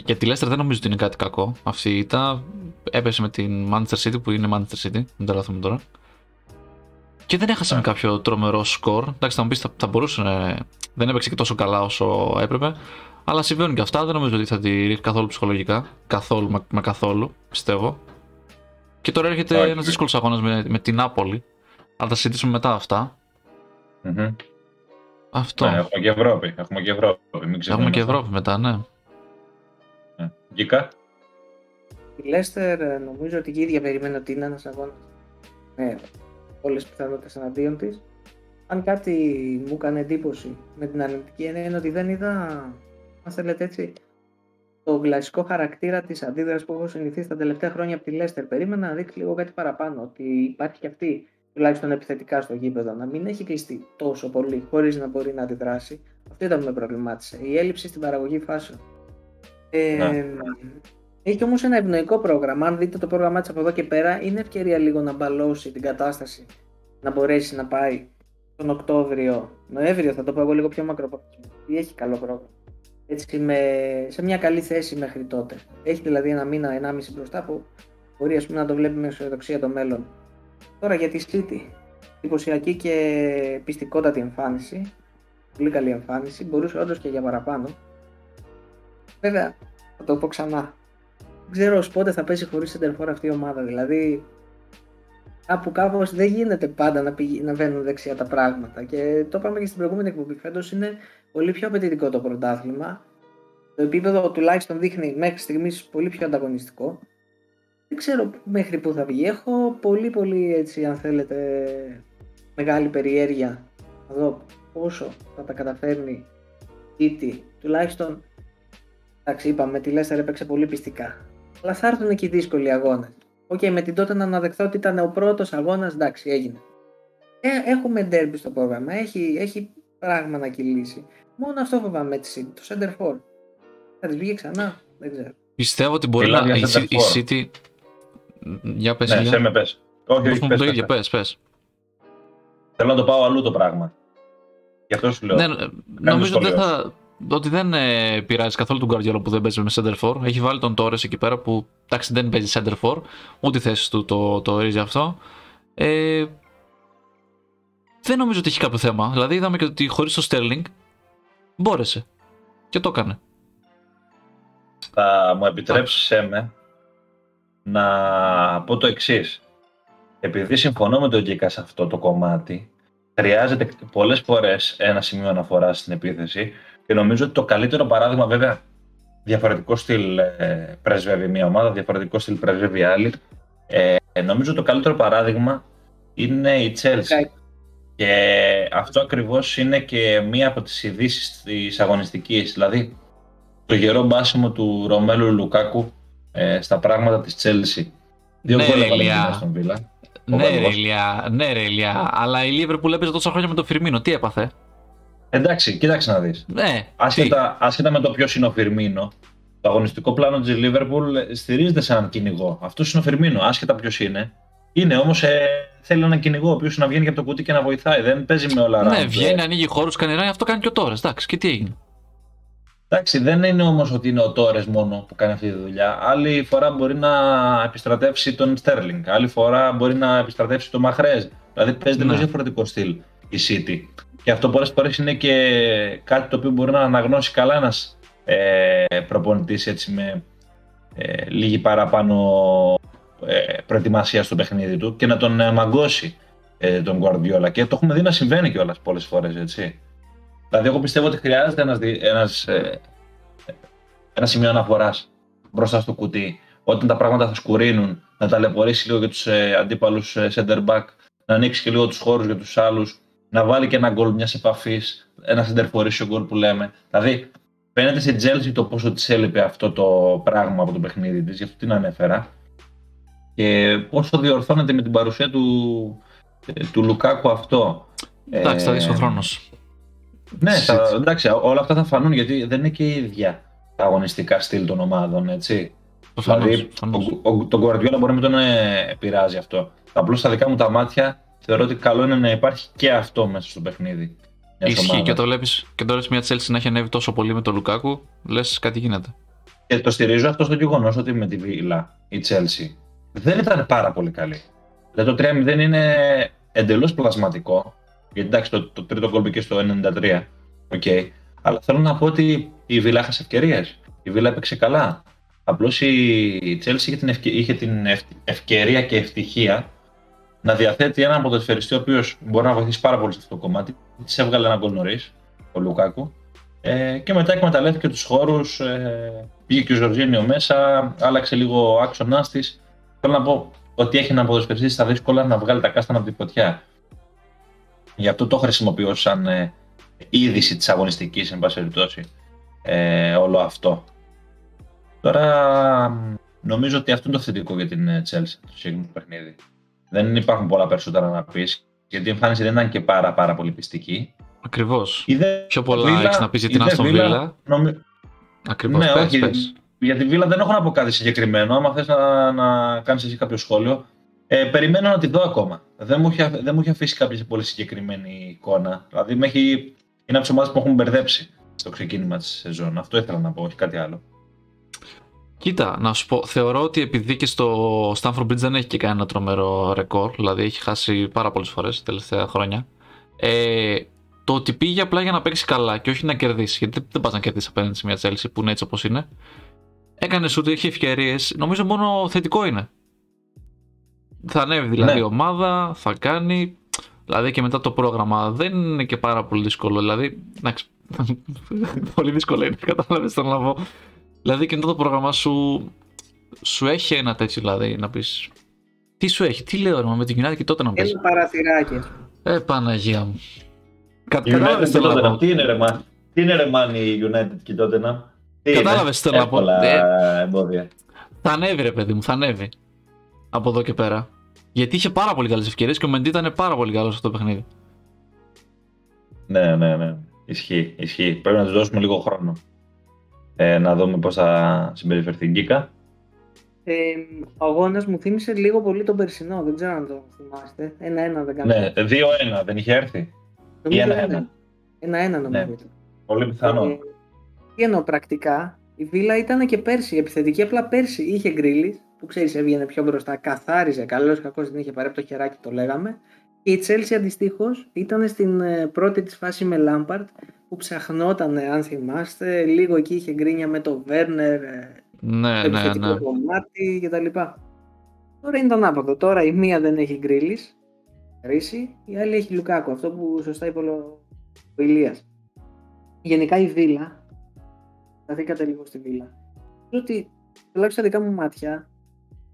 για τη Leicester δεν νομίζω ότι είναι κάτι κακό. Αυτή η ήττα έπεσε με την Manchester City που είναι Manchester City, μην τρελαθούμε τώρα. Και δεν έχασε Ναι. με κάποιο τρομερό σκορ. Εντάξει, θα μου πεις θα, θα μπορούσε να. Δεν έπαιξε και τόσο καλά όσο έπρεπε. Αλλά συμβαίνουν και αυτά. Δεν νομίζω ότι θα τη ρίξει καθόλου ψυχολογικά. Καθόλου, μα, μα καθόλου, πιστεύω. Και τώρα έρχεται Όχι. ένας δύσκολος αγώνας με, με την Νάπολη. Αλλά θα συζητήσουμε μετά αυτά. Μμμ. Αυτό. Ναι, έχουμε και Ευρώπη. Έχουμε και Ευρώπη. Μην Έχουμε ξεχνάμε και αυτό. Ευρώπη μετά, ναι. Ναι. Γκίκα. Η Leicester ε, νομίζω ότι και η ίδια περιμένει ότι είναι ένας αγώνας με όλες τις πιθανότητες εναντίον της. Αν κάτι μου έκανε εντύπωση με την αρνητική έννοια είναι ότι δεν είδα, αν θέλετε έτσι, το κλασικό χαρακτήρα της αντίδρασης που έχω συνηθίσει τα τελευταία χρόνια από τη Leicester. Περίμενα να δείξει λίγο κάτι παραπάνω, ότι υπάρχει και αυτή τουλάχιστον επιθετικά στο γήπεδο, να μην έχει κλειστεί τόσο πολύ χωρίς να μπορεί να αντιδράσει. Αυτό ήταν που με προβλημάτισε. Η έλλειψη στην παραγωγή φάσεων. Ε, Ναι. Έχει όμως ένα ευνοϊκό πρόγραμμα. Αν δείτε το πρόγραμμά της από εδώ και πέρα, είναι ευκαιρία λίγο να μπαλώσει την κατάσταση. Να μπορέσει να πάει τον Οκτώβριο, Νοέμβριο, θα το πω εγώ λίγο πιο μακροπρόθεσμα. Ή Έχει καλό πρόγραμμα. Έτσι, με, σε μια καλή θέση μέχρι τότε. Έχει δηλαδή ένα μήνα, ενάμιση μπροστά που μπορεί ας πούμε, να το βλέπει με αισιοδοξία το μέλλον. Τώρα για τη City, εντυπωσιακή και πιστικότατη εμφάνιση, πολύ καλή εμφάνιση, μπορούσε όντως και για παραπάνω. Βέβαια, θα το πω ξανά, δεν ξέρω πότε θα πέσει χωρίς center αυτή η ομάδα. Δηλαδή, κάπου κάπως δεν γίνεται πάντα να, πηγα... να βαίνουν δεξιά τα πράγματα. Και το είπαμε και στην προηγούμενη εκπομπή. Φέτος είναι πολύ πιο απαιτητικό το πρωτάθλημα. Το επίπεδο τουλάχιστον δείχνει μέχρι στιγμής πολύ πιο ανταγωνιστικό. Δεν ξέρω μέχρι πού θα βγει. Έχω πολύ πολύ έτσι αν θέλετε μεγάλη περιέργεια να δω πόσο θα τα καταφέρνει η Τουλάχιστον εντάξει είπαμε τη Leicester έπαιξε πολύ πειστικά. Αλλά θα έρθουν και οι δύσκολοι αγώνες. Οκ, okay, με την τότε να αναδεχθώ ότι ήταν ο πρώτος αγώνας, εντάξει, έγινε. Ε, έχουμε ντέρμπι στο πρόγραμμα, έχει, έχει πράγμα να κυλήσει. Μόνο αυτό φοβάμαι έτσι, το σέντερ φορ. Θα της βγει ξανά, δεν ξέρω. Πιστεύω ότι μπορεί να. Η, η City. Για πες, ναι, σε με πες. Όχι, όχι, πες, το ίδιο, πες, πες. Θέλω να το πάω αλλού το πράγμα. Γι' αυτό σου λέω. Ναι, νομίζω ότι δεν θα, ότι δεν ε, πειράζει καθόλου τον Guardiola που δεν παίζει με center for. Έχει βάλει τον Torres εκεί πέρα που εντάξει δεν παίζει center for. Ούτε θέση του το, το ορίζει αυτό. Ε, δεν νομίζω ότι έχει κάποιο θέμα. Δηλαδή είδαμε και ότι χωρίς το Sterling μπόρεσε. Και το έκανε. Θα μου επιτρέψεις με να πω το εξής. Επειδή συμφωνώ με τον Γκίκα σε αυτό το κομμάτι, χρειάζεται πολλές φορές ένα σημείο αναφορά στην επίθεση και νομίζω ότι το καλύτερο παράδειγμα, βέβαια, διαφορετικό στυλ ε, πρεσβεύει μια ομάδα, διαφορετικό στυλ πρεσβεύει άλλη. Ε, νομίζω το καλύτερο παράδειγμα είναι η Chelsea. Και αυτό ακριβώς είναι και μία από τις ειδήσεις της αγωνιστικής. Δηλαδή, το γερό μπάσιμο του Ρωμέλου Λουκάκου ε, στα πράγματα της Chelsea. Δύο ναι, γκολ έβαλε στον Βίλα. Ναι, ρε Ηλία, ναι, ρε Ηλία. Αλλά η Liverpool έπαιζε τόσα χρόνια με τον Φιρμίνο. Τι έπαθε; Εντάξει, κοίταξε να δεις. Ναι. Άσχετα, άσχετα με το ποιος είναι ο Φιρμίνο, το αγωνιστικό πλάνο της Liverpool στηρίζεται σε έναν κυνηγό. Αυτός είναι ο Φιρμίνο, άσχετα ποιος είναι. Είναι όμως, ε, θέλει έναν κυνηγό ο οποίος να βγαίνει από το κουτί και να βοηθάει. Δεν παίζει με όλα Ναι, βγαίνει, ανοίγει χώρους, κάνει αυτό κάνει και ο Τόρες. Εντάξει, και τι έγινε. Εντάξει, δεν είναι όμως ότι είναι ο Τόρες μόνο που κάνει αυτή τη δουλειά. Άλλη φορά μπορεί να επιστρατεύσει τον Στέρλινγκ. Άλλη φορά μπορεί να επιστρατεύσει τον Μαχρέζ. Δηλαδή παίζει ναι. διαφορετικό στυλ η City. Και αυτό πολλές φορές είναι και κάτι το οποίο μπορεί να αναγνώσει καλά ένας ε, προπονητής έτσι με ε, λίγη παραπάνω ε, προετοιμασία στο παιχνίδι του και να τον ε, μαγκώσει ε, τον Guardiola. Και το έχουμε δει να συμβαίνει κιόλας πολλές φορές, έτσι. Δηλαδή, εγώ πιστεύω ότι χρειάζεται ένας, ένας, ε, ένα σημείο αναφοράς μπροστά στο κουτί. Όταν τα πράγματα θα σκουρίνουν, να ταλαιπωρήσει λίγο για τους ε, αντίπαλους ε, center back, να ανοίξει και λίγο τους χώρους για τους άλλους, να βάλει και ένα γκολ μιας επαφής, ένα center γκολ που λέμε. Δηλαδή, φαίνεται στην Τζέλση το πόσο της έλειπε αυτό το πράγμα από το παιχνίδι της, γι' αυτό την ανέφερα. Και πόσο διορθώνεται με την παρουσία του, ε, του Λουκάκου αυτό. Εντάξει, θα δεις ο χρόνος. Ναι, θα, εντάξει, όλα αυτά θα φανούν γιατί δεν είναι και η ίδια τα αγωνιστικά στυλ των ομάδων, έτσι. δηλαδή, τον Guardiola μπορεί να μην τον ε, επηρεάζει αυτό. Απλώς στα δικά μου τα μάτια θεωρώ ότι καλό είναι να υπάρχει και αυτό μέσα στο παιχνίδι. Ισχύει και το βλέπεις και τώρα μια Chelsea να έχει ανέβει τόσο πολύ με τον Λουκάκου, λες κάτι γίνεται. Και το στηρίζω αυτό στο γεγονός ότι με τη Βίλα η Chelsea δεν ήταν πάρα πολύ καλή. Δηλαδή το 3-0 είναι εντελώς πλασματικό. Γιατί εντάξει, το, το τρίτο γκολ μπήκε στο 93. Okay. Αλλά θέλω να πω ότι η Βίλα έχασε ευκαιρίες. Η Βίλα έπαιξε καλά. Απλώς η Chelsea είχε την, είχε την ευκαιρία και ευτυχία να διαθέτει έναν ποδοσφαιριστή ο οποίος μπορεί να βοηθήσει πάρα πολύ σε αυτό το κομμάτι. Της έβγαλε ένα γκολ νωρίς, ο Λουκάκου. Ε, και μετά εκμεταλλεύτηκε τους χώρους. Ε, πήγε και ο Ζορζίνιο μέσα, άλλαξε λίγο ο άξονα της. Θέλω να πω ότι έχει έναν ποδοσφαιριστή στα δύσκολα να βγάλει τα κάστανα από τη φωτιά. Γι' αυτό το χρησιμοποιώ σαν ε, είδηση της αγωνιστικής, εν πάση περιπτώσει, ε, όλο αυτό. Τώρα νομίζω ότι αυτό είναι το θετικό για την ε, Chelsea, το συγκεκριμένο παιχνίδι. Δεν υπάρχουν πολλά περισσότερα να πεις, γιατί η εμφάνιση δεν ήταν και πάρα, πάρα πολύ πιστική. Ακριβώς. Πιο πολλά έχεις να πεις για την Αστον Βίλα. Νομι... Ακριβώς. Ναι, πες, όχι. Πες. Για τη Βίλα δεν έχω να πω κάτι συγκεκριμένο. Άμα θες να, να κάνεις εσύ κάποιο σχόλιο. Ε, περιμένω να τη δω ακόμα. Δεν μου έχει, αφήσει κάποια πολύ συγκεκριμένη εικόνα. Δηλαδή, με έχει, είναι από τις ομάδες που έχουν μπερδέψει. στο ξεκίνημα της σεζόν. Αυτό ήθελα να πω, όχι κάτι άλλο. Κοίτα, να σου πω, θεωρώ ότι επειδή και στο Stanford Bridge δεν έχει και κανένα τρομερό ρεκόρ, δηλαδή έχει χάσει πάρα πολλές φορές τα τελευταία χρόνια. Ε, το ότι πήγε απλά για να παίξει καλά και όχι να κερδίσει, γιατί δεν πας να κερδίσεις απέναντι σε μια Chelsea που είναι έτσι όπως είναι. Έκανε ότι έχει ευκαιρίες, νομίζω μόνο θετικό είναι. Θα ανέβει δηλαδή Ναι. η ομάδα, θα κάνει. Δηλαδή και μετά το πρόγραμμα δεν είναι και πάρα πολύ δύσκολο. Δηλαδή, εντάξει, πολύ δύσκολο είναι, κατάλαβες θέλω να πω. Δηλαδή και μετά το πρόγραμμα σου, σου έχει ένα τέτοιο δηλαδή να πεις. Τι σου έχει, τι λέω ρε, μα, με την United και τότε να πεις. Ένα παραθυράκι. ας πούμε. Ε, Παναγία μου. Κα, Η United κατάλαβες και τι θέλω να Tottenham, πω. τι είναι ρε man, τι είναι ρε man η United και τότε να; Τι είναι; Κατάλαβες τι θέλω να πω; Εύκολα Ε. εμπόδια. Θα ανέβει, ρε παιδί μου, θα ανέβει. Από εδώ και πέρα. Γιατί είχε πάρα πολύ καλές ευκαιρίες και ο Μεντή ήταν πάρα πολύ καλός σε αυτό το παιχνίδι. Ναι, ναι, ναι. Ισχύει, ισχύει. Πρέπει να τους δώσουμε λίγο χρόνο. Ε, να δούμε πώς θα συμπεριφερθεί η Γκίκα. Ε, ο αγώνας μου θύμισε λίγο πολύ τον περσινό, δεν ξέρω αν το θυμάστε. Ένα-ένα δεν κάνω. Ναι, 2-1 δεν είχε έρθει. Νομίζω ή ένα-ένα. ένα. Ένα-ένα νομίζω. Ναι. ήταν. Πολύ πιθανό. Ε, τι εννοώ πρακτικά, η Βίλα ήταν και πέρσι επιθετική, απλά πέρσι είχε γκρίλι, που ξέρεις έβγαινε πιο μπροστά, καθάριζε, καλός ή κακός την είχε πάρει από το χεράκι, το λέγαμε. Και η Chelsea αντιστοίχως ήταν στην ε, πρώτη της φάση με Λάμπαρτ, που ψαχνόταν, αν θυμάστε, λίγο εκεί είχε γκρίνια με το Βέρνερ, Ναι, το ναι, επιθετικό ναι. κομμάτι κτλ. Τώρα είναι το ανάποδο. Τώρα η μία δεν έχει γκρίλις, Ρίση, η άλλη έχει Λουκάκο. Αυτό που σωστά είπε ο ο Ηλίας. Γενικά η Βίλα, σταθήκατε λίγο στη Βίλα, νομίζω ότι τουλάχιστον στα δικά μου μάτια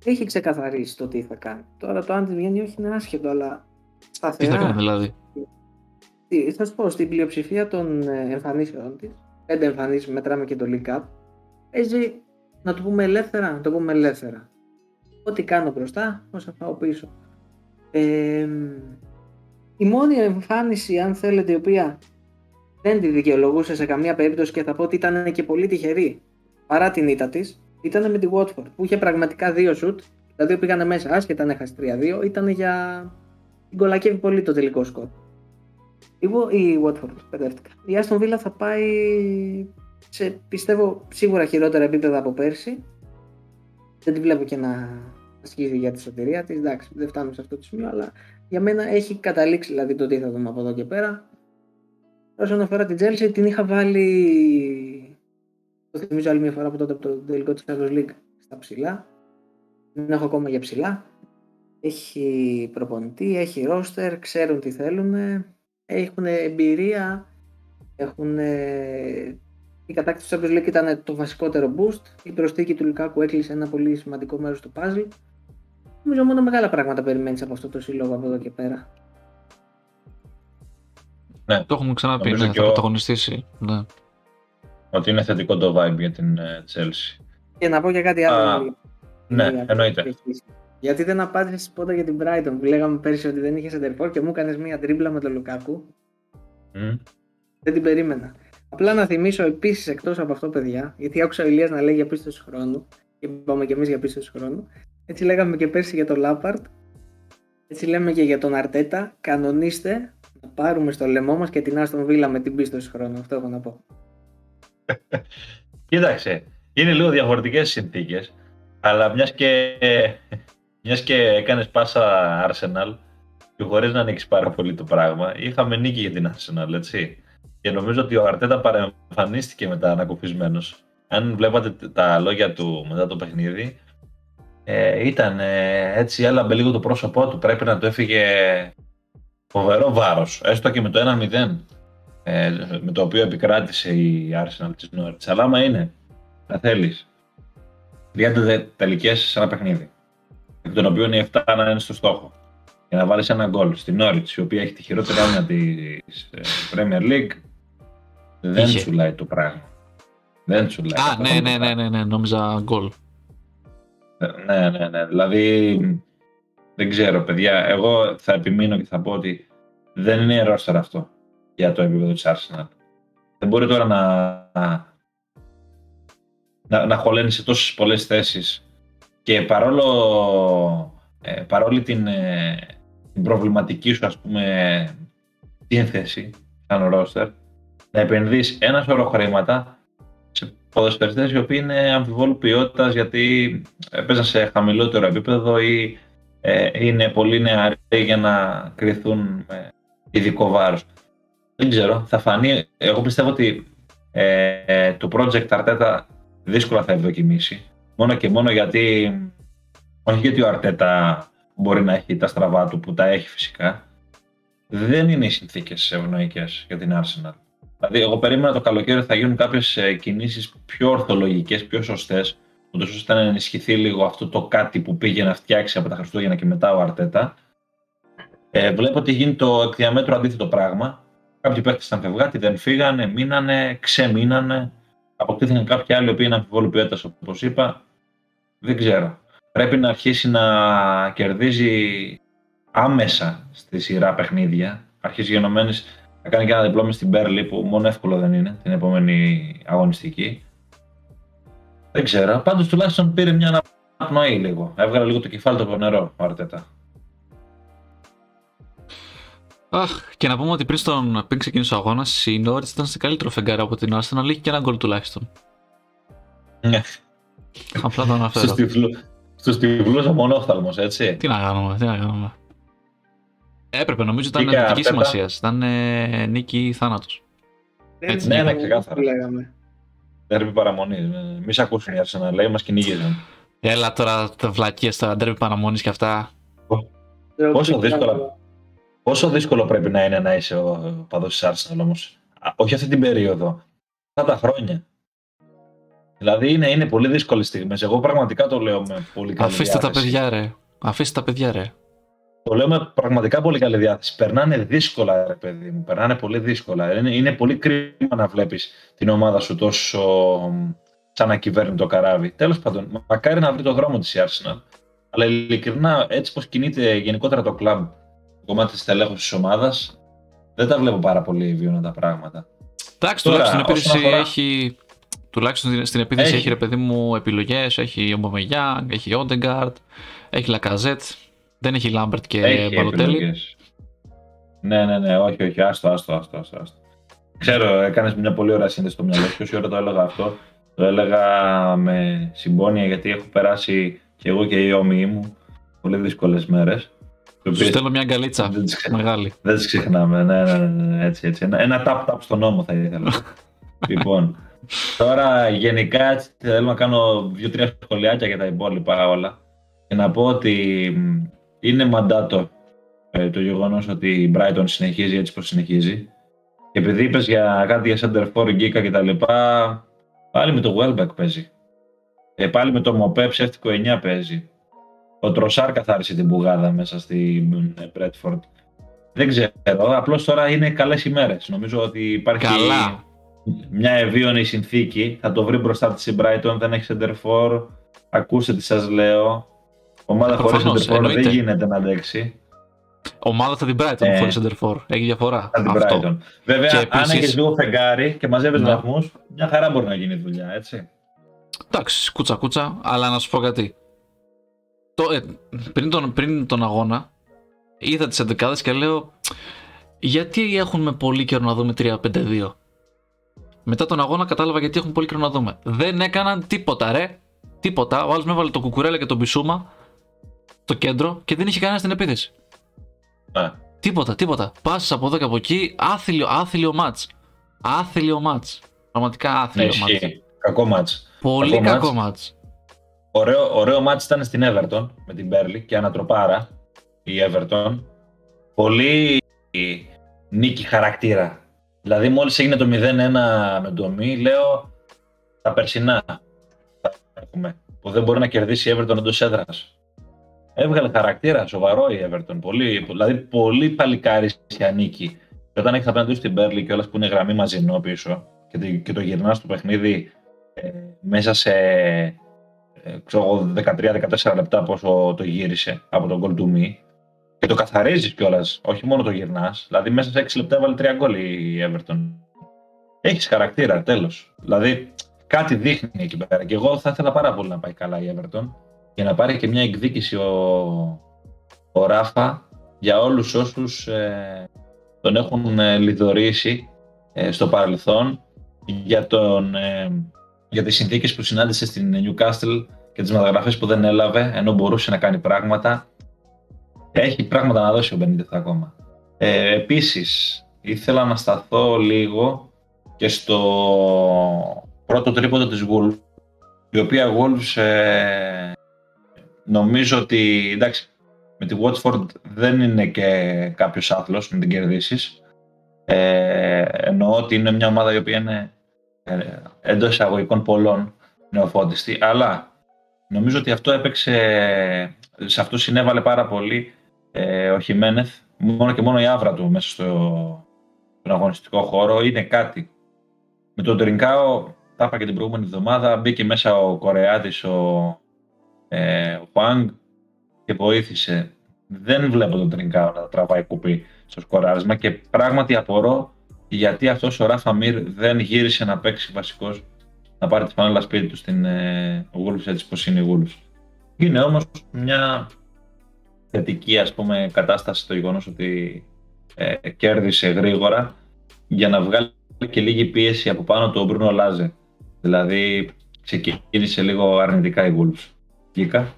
έχει ξεκαθαρίσει το τι θα κάνει. Τώρα το αν τη βγαίνει ή όχι είναι άσχετο, αλλά Τι σταθερά. θα κάνει δηλαδή; Τι- Θα σου πω, στην πλειοψηφία των ε, εμφανίσεων της, πέντε εμφανίσεις μετράμε και το League Cup, παίζει να το πούμε ελεύθερα, να το πούμε ελεύθερα. Ό,τι κάνω μπροστά, όσα πάω πίσω. Ε, η μόνη εμφάνιση, αν θέλετε, η οποία δεν τη δικαιολογούσε σε καμία περίπτωση και θα πω ότι ήταν και πολύ τυχερή παρά την ήττα της, ήταν με τη Watford που είχε πραγματικά δύο σουτ. Τα δύο πήγανε μέσα, άσχετα αν έχασε 3-2, ήταν για. Την κολακεύει πολύ το τελικό σκορ. Η, Wa- η Watford, μπερδεύτηκα. Η Aston Villa θα πάει σε πιστεύω σίγουρα χειρότερα επίπεδα από πέρσι. Δεν τη βλέπω και να ασκήσει για τη σωτηρία της. Εντάξει, δεν φτάνουμε σε αυτό το σημείο, αλλά για μένα έχει καταλήξει δηλαδή το τι θα δούμε από εδώ και πέρα. Όσον αφορά την Chelsea, την είχα βάλει. Το θυμίζω άλλη μια φορά από τότε από το τελικό της Champions League στα ψηλά. Δεν έχω ακόμα για ψηλά. Έχει προπονητή, έχει ρόστερ, ξέρουν τι θέλουν, έχουν εμπειρία, έχουν... Η κατάκτηση του Champions League ήταν το βασικότερο boost. Η προσθήκη του Λουκάκου έκλεισε ένα πολύ σημαντικό μέρος του puzzle. Νομίζω μόνο μεγάλα πράγματα περιμένεις από αυτό το σύλλογο από εδώ και πέρα. Ναι, Το έχουμε ξαναπεί, Νομίζω ναι, και θα ο- πρωταγωνιστήσει. Ναι. ότι είναι θετικό το vibe για την ε, Chelsea. Και να πω και κάτι άλλο. Α, Ναι, εννοείται. Γιατί δεν απάντησες πρώτα για την Brighton που λέγαμε πέρσι ότι δεν είχε σεντερφόρ και μου έκανες μία τρίμπλα με τον Λουκάκου. Μμ. Δεν την περίμενα. Απλά να θυμίσω επίσης εκτός από αυτό, παιδιά, γιατί άκουσα ο Ηλίας να λέει για πίστοση χρόνου και είπαμε και εμείς για πίστοση χρόνου. Έτσι λέγαμε και πέρσι για τον Λάπαρτ. Έτσι λέμε και για τον Αρτέτα. Κανονίστε να πάρουμε στο λαιμό μας και την Άστον Βίλα με την πίστοση χρόνου. Αυτό έχω να πω. Κοίταξε, είναι λίγο διαφορετικές συνθήκες, αλλά μιας και, μιας και έκανες πάσα Arsenal και χωρίς να ανοίξεις πάρα πολύ το πράγμα, είχαμε νίκη για την Arsenal, έτσι. Και νομίζω ότι ο Αρτέτα παρεμφανίστηκε μετά ανακουφισμένος. Αν βλέπατε τα λόγια του μετά το παιχνίδι, ε, ήταν ε, έτσι, έλαμπε λίγο το πρόσωπό του. Πρέπει να του έφυγε φοβερό βάρος, έστω και με το 1-0 ε, με το οποίο επικράτησε η Arsenal της Norwich. Αλλά άμα είναι να θέλεις 30 δε- τελικές σε ένα παιχνίδι, εκ των οποίων οι 7 να είναι στο στόχο, και να βάλεις ένα γκολ στην Norwich, η οποία έχει τη χειρότερη άμυνα της ε, Premier League, δεν Είχε. τσουλάει το πράγμα. Δεν τσουλάει. Α, καθόλου ναι, το ναι, ναι, πράγμα. ναι, ναι, νόμιζα γκολ. Ναι, ναι, ναι. Δηλαδή, δεν ξέρω, παιδιά. Εγώ θα επιμείνω και θα πω ότι δεν είναι ρόστερ αυτό για το επίπεδο της Arsenal. Δεν μπορεί τώρα να, να, να χωλένεις σε τόσες πολλές θέσεις και παρόλο, ε, παρόλη την, ε, την προβληματική σου, ας πούμε, σύνθεση σαν ρόστερ, να επενδύσει ένα σωρό χρήματα σε ποδοσφαιριστές οι οποίοι είναι αμφιβόλου ποιότητας γιατί έπαιζαν σε χαμηλότερο επίπεδο ή ε, είναι πολύ νεαροί για να κρυθούν με ειδικό βάρος. Δεν ξέρω, θα φανεί. Εγώ πιστεύω ότι ε, το project Αρτέτα δύσκολα θα ευδοκιμήσει. Μόνο και μόνο γιατί, όχι γιατί ο Αρτέτα μπορεί να έχει τα στραβά του που τα έχει φυσικά, δεν είναι οι συνθήκες ευνοϊκές για την Arsenal. Δηλαδή, εγώ περίμενα το καλοκαίρι θα γίνουν κάποιες κινήσεις πιο ορθολογικές, πιο σωστές, ούτως ώστε να ενισχυθεί λίγο αυτό το κάτι που πήγε να φτιάξει από τα Χριστούγεννα και μετά ο Αρτέτα. Ε, βλέπω ότι γίνει το εκ διαμέτρου αντίθετο πράγμα. Κάποιοι παίχτε ήταν φευγάτοι, δεν φύγανε, μείνανε, ξεμείνανε. Αποκτήθηκαν κάποιοι άλλοι, οι οποίοι είναι αμφιβόλου ποιότητας, όπως είπα. Δεν ξέρω. Πρέπει να αρχίσει να κερδίζει άμεσα στη σειρά παιχνίδια. Αρχίζει γενομένης να κάνει και ένα διπλό στην Μπέρλι που μόνο εύκολο δεν είναι την επόμενη αγωνιστική. Δεν ξέρω. Πάντως τουλάχιστον πήρε μια αναπνοή λίγο. Έβγαλε λίγο το κεφάλι του από νερό ο Αρτέτα. Αχ, και να πούμε ότι πριν, στον, πριν ξεκινήσει ο αγώνας, η Νόριτ ήταν σε καλύτερο φεγγάρι από την Arsenal, είχε και ένα γκολ τουλάχιστον. Ναι. Απλά το αναφέρω. Στους τυφλού μονόφθαλμος, έτσι. Τι να κάνουμε, τι να κάνουμε. Έπρεπε, νομίζω ήταν νικητική σημασίας. Ήταν ε, νίκη ή θάνατος. Έτσι, ναι, ναι, ξεκάθαρα. Ντέρμπι παραμονής. Μη σε ακούσουν οι Arsenal, λέει, μας κυνήγησαν. Έλα τώρα τα βλακίες τώρα, ντέρμπι παραμονής και αυτά. Πόσο δύσκολο, πόσο δύσκολο πρέπει να είναι να είσαι ο παδός της Arsenal όμως; Όχι αυτή την περίοδο. Αυτά τα χρόνια. Δηλαδή είναι, είναι πολύ δύσκολες στιγμές. Εγώ πραγματικά το λέω με πολύ καλή Αφήστε διάθεση. τα παιδιά, ρε. Αφήστε τα παιδιά, ρε. Το λέω με πραγματικά πολύ καλή διάθεση. Περνάνε δύσκολα, ρε παιδί μου. Περνάνε πολύ δύσκολα. Είναι, είναι πολύ κρίμα να βλέπεις την ομάδα σου τόσο σαν να κυβέρνει το καράβι. Τέλος πάντων, μακάρι να βρει το δρόμο της η Arsenal. Αλλά ειλικρινά, έτσι πως κινείται γενικότερα το κλαμπ, το κομμάτι της τελέχωση της ομάδας, δεν τα βλέπω πάρα πολύ βίωνα τα πράγματα. Εντάξει, τουλάχιστον στην επίθεση αφορά... έχει. Τουλάχιστον στην επίθεση έχει, έχει ρε παιδί μου επιλογές. Έχει ο Μπομεγιάνγκ, έχει Όντεγκαρτ, έχει Λακαζέτ. Δεν έχει Λάμπερτ και Μπαλοτέλη. Ναι, ναι, ναι, όχι, όχι, άστο, άστο, άστο. άστο. Ξέρω, έκανες μια πολύ ωραία σύνδεση στο μυαλό σου. Όση ώρα το έλεγα αυτό, το έλεγα με συμπόνια γιατί έχω περάσει και εγώ και οι όμοιοι μου πολύ δύσκολες μέρες. Σου στέλνω μια αγκαλίτσα δεν μεγάλη. Δεν τις ξεχνάμε, ναι, ναι, ναι, ναι, έτσι, έτσι. Ένα, ένα tap-tap στον νόμο θα ήθελα. λοιπόν, τώρα γενικά έτσι, θέλω να κάνω δύο-τρία σχολιάκια για τα υπόλοιπα όλα. Και να πω ότι είναι μαντάτο ε, το γεγονός ότι η Brighton συνεχίζει έτσι πως συνεχίζει. Και επειδή είπες για κάτι για center for, γκίκα κτλ. Πάλι με το Welbeck παίζει. Ε, πάλι με το Μοπέ ψεύτικο 9 παίζει. Ο Τροσάρ καθάρισε την πουγάδα μέσα στην Bradford. Δεν ξέρω. Απλώς τώρα είναι καλές ημέρε. Νομίζω ότι υπάρχει Καλά. μια ευίωνη συνθήκη. Θα το βρει μπροστά της η Brighton. Δεν έχει center for. Ακούστε τι σας λέω. Ομάδα χωρίς center for δεν γίνεται να αντέξει. Ομάδα θα την Brighton ε, χωρίς center for. Έχει διαφορά. Θα την Brighton. Βέβαια, και αν επίσης... έχεις λίγο φεγγάρι και μαζεύεις ναι. βαθμούς, μια χαρά μπορεί να γίνει δουλειά, έτσι. Εντάξει, κούτσα κούτσα, αλλά να σου πω κάτι. Το, ε, πριν, τον, πριν τον αγώνα, είδα τις 11 και λέω, γιατί έχουμε πολύ καιρό να δούμε 3-5-2. Μετά τον αγώνα κατάλαβα γιατί έχουν πολύ καιρό να δούμε. Δεν έκαναν τίποτα, ρε. Τίποτα. Ο άλλος με έβαλε το κουκουρέλα και τον πισούμα στο κέντρο και δεν είχε κανένα στην επίθεση. Ναι. Τίποτα, τίποτα. Πάσει από εδώ και από εκεί, άθλιο, άθλιο μάτς. Άθλιο μάτς. Πραγματικά άθλιο ναι, μάτς. Κακό μάτς. Πολύ κακό, κακό μάτς. Ωραίο, ωραίο μάτς ήταν στην Everton με την Μπέρλι και ανατροπάρα η Everton. Πολύ νίκη χαρακτήρα. Δηλαδή μόλις έγινε το 0-1 με το Μη, λέω τα περσινά έχουμε, που δεν μπορεί να κερδίσει η Everton εντός έδρας. Έβγαλε χαρακτήρα, σοβαρό η Everton. Πολύ, δηλαδή πολύ παλικάρισια νίκη. Και όταν έχεις απέναντι στην Μπέρλι και όλα που είναι γραμμή μαζινό πίσω και το, και το γυρνάς στο παιχνίδι ε, μέσα σε ε, 13-14 λεπτά πόσο το γύρισε από τον γκολ του Μη και το καθαρίζεις κιόλας, όχι μόνο το γυρνάς. Δηλαδή μέσα σε 6 λεπτά έβαλε 3 γκολ η Everton. Έχεις χαρακτήρα, τέλος. Δηλαδή κάτι δείχνει εκεί πέρα. Και εγώ θα ήθελα πάρα πολύ να πάει καλά η Everton για να πάρει και μια εκδίκηση ο, ο Ράφα για όλους όσους ε, τον έχουν ε, λιδωρήσει ε, στο παρελθόν για, τον, ε, για τις συνθήκες που συνάντησε στην Newcastle και τις μεταγραφές που δεν έλαβε ενώ μπορούσε να κάνει πράγματα. Έχει πράγματα να δώσει ο Μπενίτεθ ακόμα. Ε, επίσης, ήθελα να σταθώ λίγο και στο πρώτο τρίποντο της Wolves, η οποία Wolves ε, νομίζω ότι, εντάξει, με τη Watford δεν είναι και κάποιος άθλος να την κερδίσεις. Ε, εννοώ ότι είναι μια ομάδα η οποία είναι ε, εντός εισαγωγικών πολλών νεοφώτιστη, αλλά νομίζω ότι αυτό έπαιξε, σε αυτό συνέβαλε πάρα πολύ ε, ο Χιμένεθ, μόνο και μόνο η άβρα του μέσα στο, στον αγωνιστικό χώρο είναι κάτι. Με τον Τρινκάο, τα είπα και την προηγούμενη εβδομάδα, μπήκε μέσα ο Κορεάτης, ο, ε, ο Παγκ και βοήθησε. Δεν βλέπω τον Τρινκάο να τραβάει κουπί στο σκοράρισμα και πράγματι απορώ γιατί αυτός ο Ράφα Μύρ δεν γύρισε να παίξει βασικός να πάρει τη φανέλα σπίτι του στην ε, Wolves έτσι πως είναι η Wolves. Είναι όμως μια θετική ας πούμε κατάσταση το γεγονός ότι ε, κέρδισε γρήγορα για να βγάλει και λίγη πίεση από πάνω του ο Μπρούνο Λάζε. Δηλαδή ξεκίνησε λίγο αρνητικά η Wolves. Γίκα,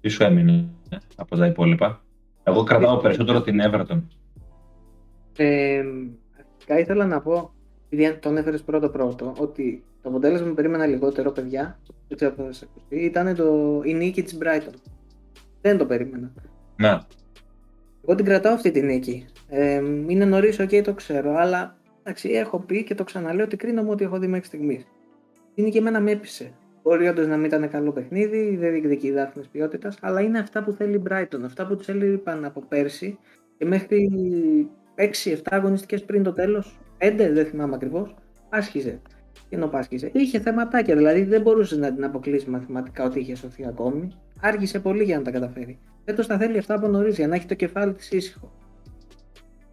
τι σου έμεινε ε, από τα υπόλοιπα; Εγώ κρατάω περισσότερο την Everton. Ε, αρχικά ήθελα να πω, επειδή τον έφερε πρώτο πρώτο, ότι το αποτέλεσμα που περίμενα λιγότερο, παιδιά, δεν ξέρω αν θα σα ακουστεί, ήταν το, η νίκη της Brighton. Δεν το περίμενα. Να. Εγώ την κρατάω αυτή τη νίκη. Ε, είναι νωρίς, OK, το ξέρω, αλλά εντάξει, έχω πει και το ξαναλέω ότι κρίνω μου ότι έχω δει μέχρι στιγμής. Είναι και εμένα με έπεισε. Μπορεί όντως να μην ήταν καλό παιχνίδι, δεν διεκδικεί δάφνε ποιότητας, αλλά είναι αυτά που θέλει η Brighton. Αυτά που τους έλειπαν από πέρσι και μέχρι 6-7 αγωνιστικές πριν το τέλος, 5 δεν θυμάμαι ακριβώς, άσχιζε. Και ενώ πάσχιζε. Είχε θεματάκια, δηλαδή δεν μπορούσες να την αποκλείσεις μαθηματικά ότι είχε σωθεί ακόμη. Άργησε πολύ για να τα καταφέρει. Φέτο τα θέλει αυτά από νωρίς για να έχει το κεφάλι της ήσυχο.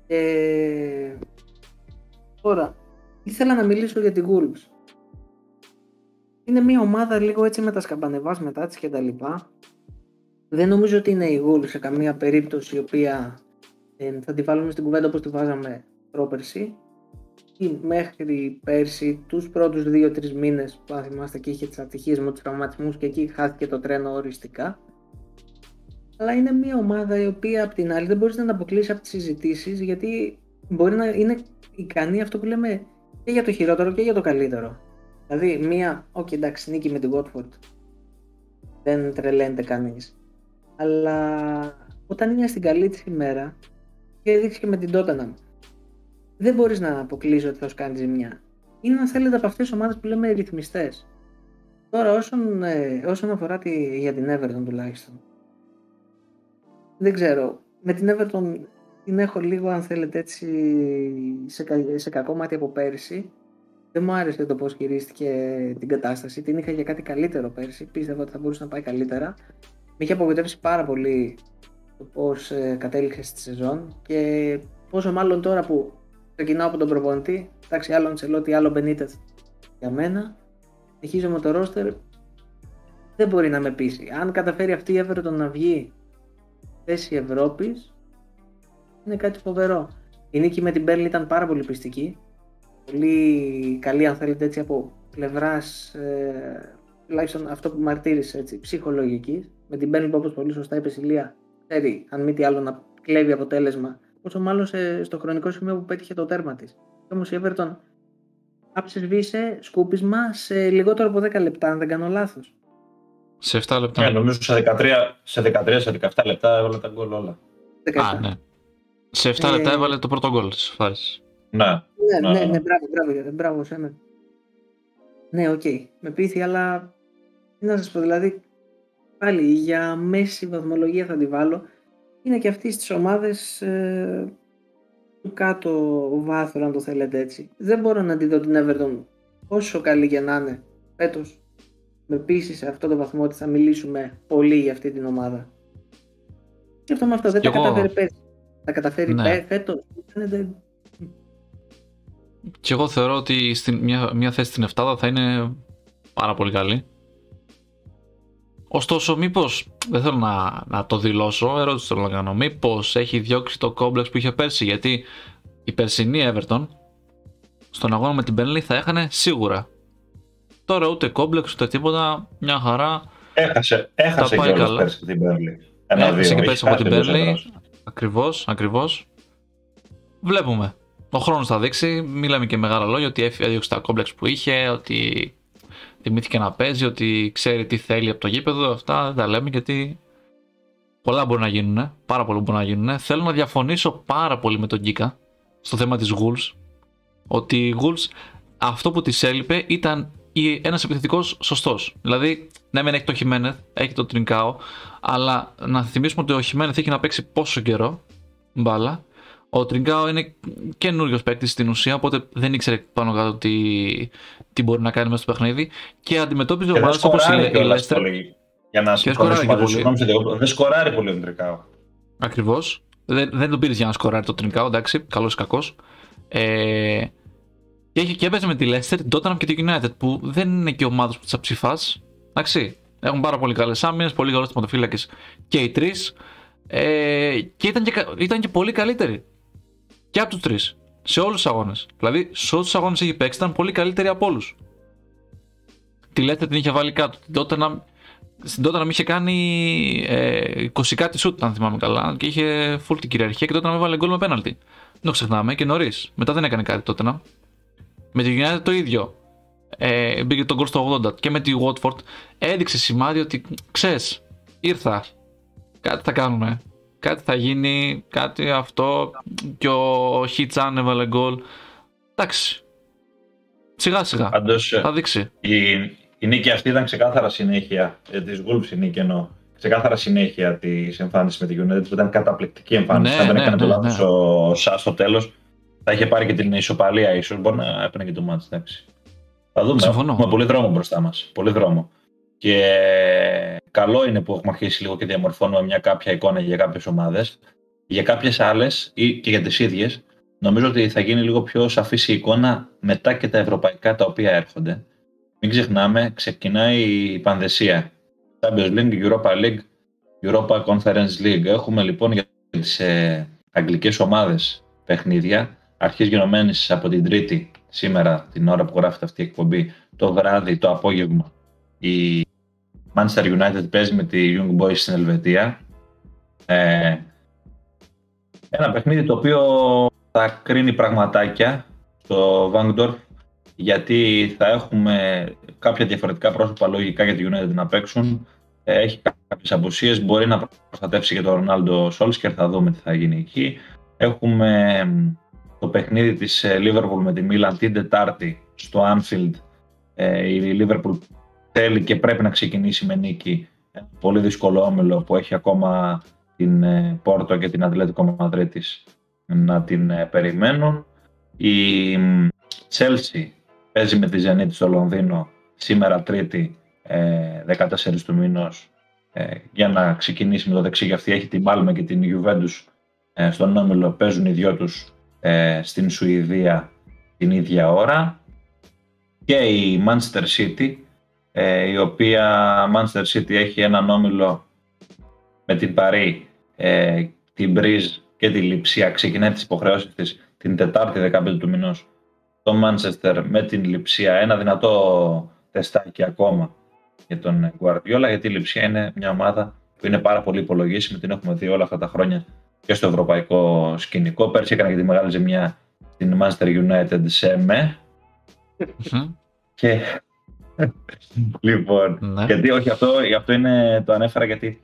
Και... Τώρα, ήθελα να μιλήσω για την Wolves. Είναι μια ομάδα λίγο έτσι με τα σκαμπανεβάσματά της και τα λοιπά. Δεν νομίζω ότι είναι η Wolves σε καμία περίπτωση η οποία ε, θα τη βάλουμε στην κουβέντα όπως τη βάζαμε πρόπερση ή μέχρι πέρσι τους πρώτους 2-3 μήνες που αν θυμάστε και είχε τις ατυχίες με τους τραυματισμούς και εκεί χάθηκε το τρένο οριστικά. Αλλά είναι μια ομάδα η οποία απ' την άλλη δεν μπορείς να την αποκλείσεις από τις συζητήσεις γιατί μπορεί να είναι ικανή αυτό που λέμε και για το χειρότερο και για το καλύτερο. Δηλαδή μία, ok εντάξει νίκη με την Watford δεν τρελαίνεται κανείς. Αλλά όταν είναι στην καλή της ημέρα και έδειξε και με την Tottenham δεν μπορείς να αποκλείσει ότι θα σου κάνει ζημιά. Είναι αν θέλετε από αυτές τις ομάδες που λέμε ρυθμιστές. Τώρα όσον, ε, όσον αφορά τη, για την Everton τουλάχιστον δεν ξέρω. Με την Everton την έχω λίγο, αν θέλετε, έτσι σε, σε κακό μάτι από πέρσι. Δεν μου άρεσε το πώς χειρίστηκε την κατάσταση. Την είχα για κάτι καλύτερο πέρσι. Πίστευα ότι θα μπορούσε να πάει καλύτερα. Με είχε απογοητεύσει πάρα πολύ το πώς ε, κατέληξε στη σεζόν και πόσο μάλλον τώρα που ξεκινάω από τον προπονητή. Εντάξει, άλλο Αντσελότη, άλλο Μπενίτεθ για μένα. Συνεχίζω με το ρόστερ. Δεν μπορεί να με πείσει. Αν καταφέρει αυτή η Everton να βγει θέση Ευρώπης είναι κάτι φοβερό. Η νίκη με την Μπέρλιν ήταν πάρα πολύ πιστική. Πολύ καλή, αν θέλετε, έτσι από πλευράς, ε, τουλάχιστον αυτό που μαρτύρησε, έτσι, ψυχολογικής. Με την Μπέρλιν, όπως πολύ σωστά είπε η Λία, ξέρει, αν μη τι άλλο, να κλέβει αποτέλεσμα. Όσο μάλλον σε, στο χρονικό σημείο που πέτυχε το τέρμα της. Όμως η Everton άψε σβήσε σκούπισμα σε λιγότερο από 10 λεπτά, αν δεν κάνω λάθος. Σε 7 λεπτά. Ναι, νομίζω σε 13, σε 13, σε 17 λεπτά έβαλε τα γκολ όλα. 17. Α, ναι. Σε 7 Ε, λεπτά έβαλε το πρώτο γκολ της φάση. Ναι. Ναι, Ναι, ναι, ναι. ναι, μπράβο, μπράβο, μπράβο, σένα. Ναι, οκ. Με πείθει, αλλά τι να σας πω, δηλαδή πάλι για μέση βαθμολογία θα τη βάλω. Είναι και αυτή στις ομάδες ε, του κάτω βάθρο, αν το θέλετε έτσι. Δεν μπορώ να τη δω την Everton όσο καλή και να είναι φέτος. Με πείσει σε αυτό το βαθμό ότι θα μιλήσουμε πολύ για αυτή την ομάδα. Και αυτό με αυτό δεν Κι τα εγώ- καταφέρει πέρσι. Τα καταφέρει Ναι. πέ- φέτος. Φαίνεται Και εγώ θεωρώ ότι στην, μια, μια θέση στην 7 θα είναι πάρα πολύ καλή. Ωστόσο, μήπως δεν θέλω να, να το δηλώσω, ερώτηση θέλω να κάνω. Μήπως έχει διώξει το κόμπλεξ που είχε πέρσι, γιατί η περσινή Everton στον αγώνα με την Burnley θα έχανε σίγουρα. Τώρα ούτε κόμπλεξ ούτε τίποτα, μια χαρά. Έχασε, έχασε πάει και όλες καλά. πέρσι την Burnley. Ένα Έχασε δύο. και έχει πέρσι από χάσει την εντός Burnley. έδρας. Ακριβώς, ακριβώς. Βλέπουμε. Ο χρόνος θα δείξει. Μιλάμε και μεγάλα λόγια ότι έφυγε έδιωξε τα κόμπλεξ που είχε, ότι θυμήθηκε να παίζει, ότι ξέρει τι θέλει από το γήπεδο. Αυτά δεν τα λέμε γιατί πολλά μπορεί να γίνουν. Πάρα πολλά μπορεί να γίνουν. Θέλω να διαφωνήσω πάρα πολύ με τον Γκίκα στο θέμα της Wolves. Ότι η Wolves αυτό που της έλειπε ήταν η- ένας επιθετικός σωστός. Δηλαδή, ναι, μεν έχει το Χιμένεθ, έχει το Τρινκάο, αλλά να θυμίσουμε ότι ο Χιμένεθ έχει να παίξει πόσο καιρό μπάλα. Ο Τριγκάο είναι καινούριος παίκτης στην ουσία, οπότε δεν ήξερε πάνω κάτω τι, τι μπορεί να κάνει μέσα στο παιχνίδι. Και αντιμετώπιζε Και δεν ομάδε όπως σκοράρει η κιόλας Leicester. πολύ. Για να Και συμφωνήσω σκοράρει μαζί και σου, πολύ. συγγνώμη, σε διακόπτω. δεν σκοράρει πολύ ο Τρικάο. Ακριβώς. Δεν, δεν τον πήρες για να σκοράρει το Τριγκάο, εντάξει, καλός ή κακός. Ε, και, έχει, και έπαιζε με τη Leicester, την Tottenham και τη United, που δεν είναι και ομάδες που τις ψηφάς. Εντάξει. Έχουν πάρα πολύ καλές άμυνες, πολύ καλού τερματοφύλακε και οι τρεις. Ε, και ήταν και, κα- ήταν και πολύ καλύτεροι. Και από τους τρεις. Σε όλους τους αγώνες. Δηλαδή, σε όλους τους αγώνες έχει παίξει, ήταν πολύ καλύτεροι από όλους. Τη Leicester την είχε βάλει κάτω. Την Tottenham, στην Tottenham είχε κάνει ε, 20 κάτι σουτ, αν θυμάμαι καλά, και είχε full την κυριαρχία και τότε να έβαλε γκολ με πέναλτι. Δεν το ξεχνάμε και νωρίς. Μετά δεν έκανε κάτι τότε να. Με τη United το ίδιο. Ε, μπήκε τον γκολ στο 80 και με τη Watford έδειξε σημάδι ότι ξέρεις, ήρθα. Κάτι θα κάνουμε. Κάτι θα γίνει, κάτι αυτό. Και ο Χιτσάν έβαλε γκολ. Εντάξει. Σιγά σιγά. Πάντως, Θα δείξει. η, η νίκη αυτή ήταν ξεκάθαρα συνέχεια ε, της Wolves η νίκη εννοώ. Ξεκάθαρα συνέχεια της εμφάνισης με τη United που ήταν καταπληκτική εμφάνιση. Ναι, Αν δεν ναι, έκανε το ναι, λάθο ο Σα στο τέλος, θα είχε πάρει και την ισοπαλία ίσως. Μπορεί να έπαιρνε και το μάτι. Εντάξει. Θα δούμε. Συμφωνώ. Έχουμε πολύ δρόμο μπροστά μας. Πολύ δρόμο. Και καλό είναι που έχουμε αρχίσει λίγο και διαμορφώνουμε μια κάποια εικόνα για κάποιες ομάδες. Για κάποιες άλλες ή και για τις ίδιες, νομίζω ότι θα γίνει λίγο πιο σαφής η εικόνα μετά και τα ευρωπαϊκά τα οποία έρχονται. Μην ξεχνάμε, ξεκινάει η πανδεσία. Champions League, Europa League, Europa Conference League. Έχουμε λοιπόν για τις ε, αγγλικές ομάδες παιχνίδια, αρχής γενομένης από την Τρίτη, σήμερα, την ώρα που γράφεται αυτή η εκπομπή, το βράδυ, το απόγευμα, η Manchester United παίζει με τη Young Boys στην Ελβετία. Ε, ένα παιχνίδι το οποίο θα κρίνει πραγματάκια στο Vangdorf γιατί θα έχουμε κάποια διαφορετικά πρόσωπα λογικά για τη United να παίξουν. Ε, Έχει κάποιες απουσίες, μπορεί να προστατεύσει και τον Ρονάλντο Σόλσκερ, θα δούμε τι θα γίνει εκεί. Έχουμε μ, το παιχνίδι της ε, Liverpool με τη Milan την Τετάρτη στο Anfield. Ε, Η Liverpool θέλει και πρέπει να ξεκινήσει με νίκη. Ένα πολύ δύσκολο όμιλο που έχει ακόμα την ε, Πόρτο και την Ατλέτικο Μαδρίτης να την ε, περιμένουν. Η μ, Chelsea παίζει με τη Zenit στο Λονδίνο σήμερα Τρίτη ε, 14 του μήνος ε, για να ξεκινήσει με το δεξί. Για αυτή έχει την Μάλμε και την Juventus ε, στον Όμιλο. Παίζουν οι δυο τους ε, στην Σουηδία την ίδια ώρα. Και η Manchester City, ε, η οποία Manchester City έχει έναν όμιλο με την Παρή, ε, την Μπρίζ και τη Λιψία. Ξεκινάει τις υποχρεώσεις της την Τετάρτη 15 του μηνός το Manchester με την Λιψία. Ένα δυνατό τεστάκι ακόμα για τον Guardiola, γιατί η Λιψία είναι μια ομάδα που είναι πάρα πολύ υπολογίσιμη. Την έχουμε δει όλα αυτά τα χρόνια και στο ευρωπαϊκό σκηνικό. Πέρσι έκανε και τη μεγάλη ζημιά στην Manchester United σε με. Μμμ. Και... λοιπόν, Ναι. γιατί όχι αυτό, αυτό είναι, το ανέφερα γιατί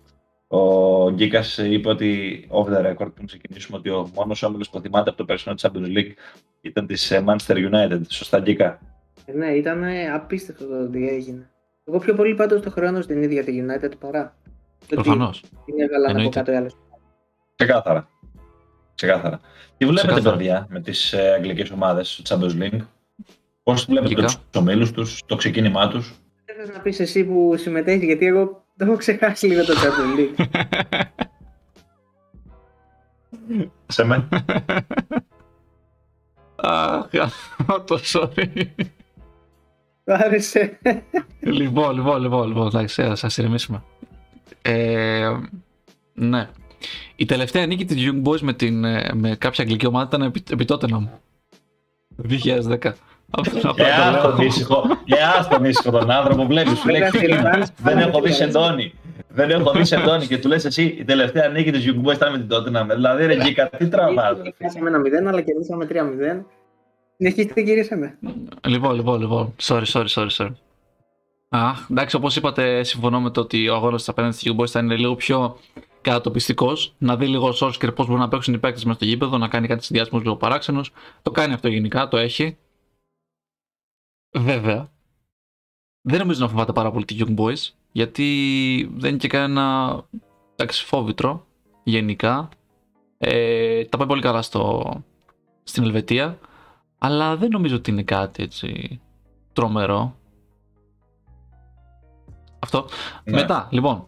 ο Γκίκας είπε ότι off the record πριν ξεκινήσουμε ότι ο μόνος όμιλος που θυμάται από το περσινό Champions League ήταν της Manchester United. Σωστά, Γκίκα; Ε, Ναι, ήταν απίστευτο το ότι έγινε. Εγώ πιο πολύ πάντως το χρόνο στην ίδια τη United παρά. το ότι Προφανώς. Την έβγαλαν από Εννοείται. κάτω οι άλλες. Ξεκάθαρα. Ξεκάθαρα. Τι βλέπετε, Ξεκάθαρα. παιδιά, με τις αγγλικές ομάδες στο Champions League; Πώς βλέπετε Λογικά. τους ομίλους τους, το ξεκίνημά τους; Δεν θες να πεις εσύ που συμμετέχει, γιατί εγώ το έχω ξεχάσει λίγο το Champions League. Σε με. Αχ, το sorry. Του άρεσε. λοιπόν, λοιπόν, λοιπόν, λοιπόν, εντάξει, ας σας ηρεμήσουμε. Ε, ναι. Η τελευταία νίκη της Young Boys με, την, ε, με κάποια αγγλική ομάδα ήταν επί, επί Tottenham. 2010. Απλά Και το ας λέω. τον ήσυχο, και ας τον ήσυχο τον άνθρωπο, βλέπεις, σου λέει Βέβαια, «Φίλε, Φιλιππάνς, δεν έχω δει πάμε σεντόνι. Δεν έχω δει σεντόνι και του λες εσύ η τελευταία νίκη της Young Boys ήταν με την Tottenham. Δηλαδή ρε Γκίκα, τι τραβάς. ρε, φίλε. Χάσαμε ένα 0, αλλά κερδίσαμε 3-0. Συνεχίστε, γυρίσε με. Λοιπόν, λοιπόν, λοιπόν. Sorry, sorry, sorry, sorry. Αχ, εντάξει, όπως είπατε, συμφωνώ με το ότι ο αγώνας τη απέναντι στη Young Boys θα είναι λίγο πιο κατατοπιστικός. Να δει λίγο ο Σόρσκερ πώς μπορούν να παίξουν οι παίκτες μέσα στο γήπεδο, να κάνει κάτι συνδυασμού λίγο παράξενου. Το κάνει αυτό γενικά, το έχει. Βέβαια, δεν νομίζω να φοβάται πάρα πολύ τη Young Boys, γιατί δεν είναι και κανένα εντάξει, φόβητρο γενικά. Ε, τα πάει πολύ καλά στο, στην Ελβετία, αλλά δεν νομίζω ότι είναι κάτι έτσι τρομερό. Αυτό. Ναι. Μετά, λοιπόν,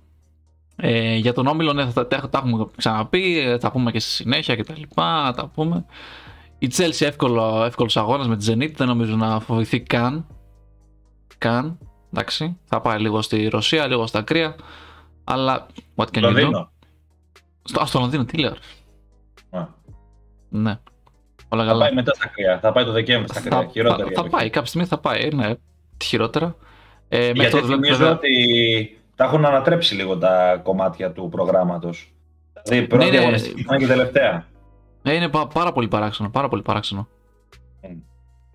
ε, για τον Όμιλο, ναι, θα, τα, τα έχουμε ξαναπεί, ε, θα πούμε και στη συνέχεια και τα λοιπά, τα πούμε. Η Chelsea εύκολο, εύκολος αγώνας με τη Zenit, δεν νομίζω να φοβηθεί καν. Καν, εντάξει. Θα πάει λίγο στη Ρωσία, λίγο στα κρύα. Αλλά, what can you do; Λονδίνο. Στο, α, στο Λονδίνο, τι λέω. ρε. Α. Ναι. Όλα Θα καλά. πάει μετά στα κρύα. Θα πάει το Δεκέμβρη στα κρύα. θα, Χειρότερη θα, θα εποχή. πάει, κάποια στιγμή θα πάει, ναι, χειρότερα. Ε, μέχρι Γιατί τότε, θυμίζω βέβαια- ότι τα έχουν ανατρέψει λίγο τα κομμάτια του προγράμματος. Δηλαδή πρώτη ναι. αγωνιστική ήταν και τελευταία. Ε, είναι πα- πάρα πολύ παράξενο, πάρα πολύ παράξενο. Mm.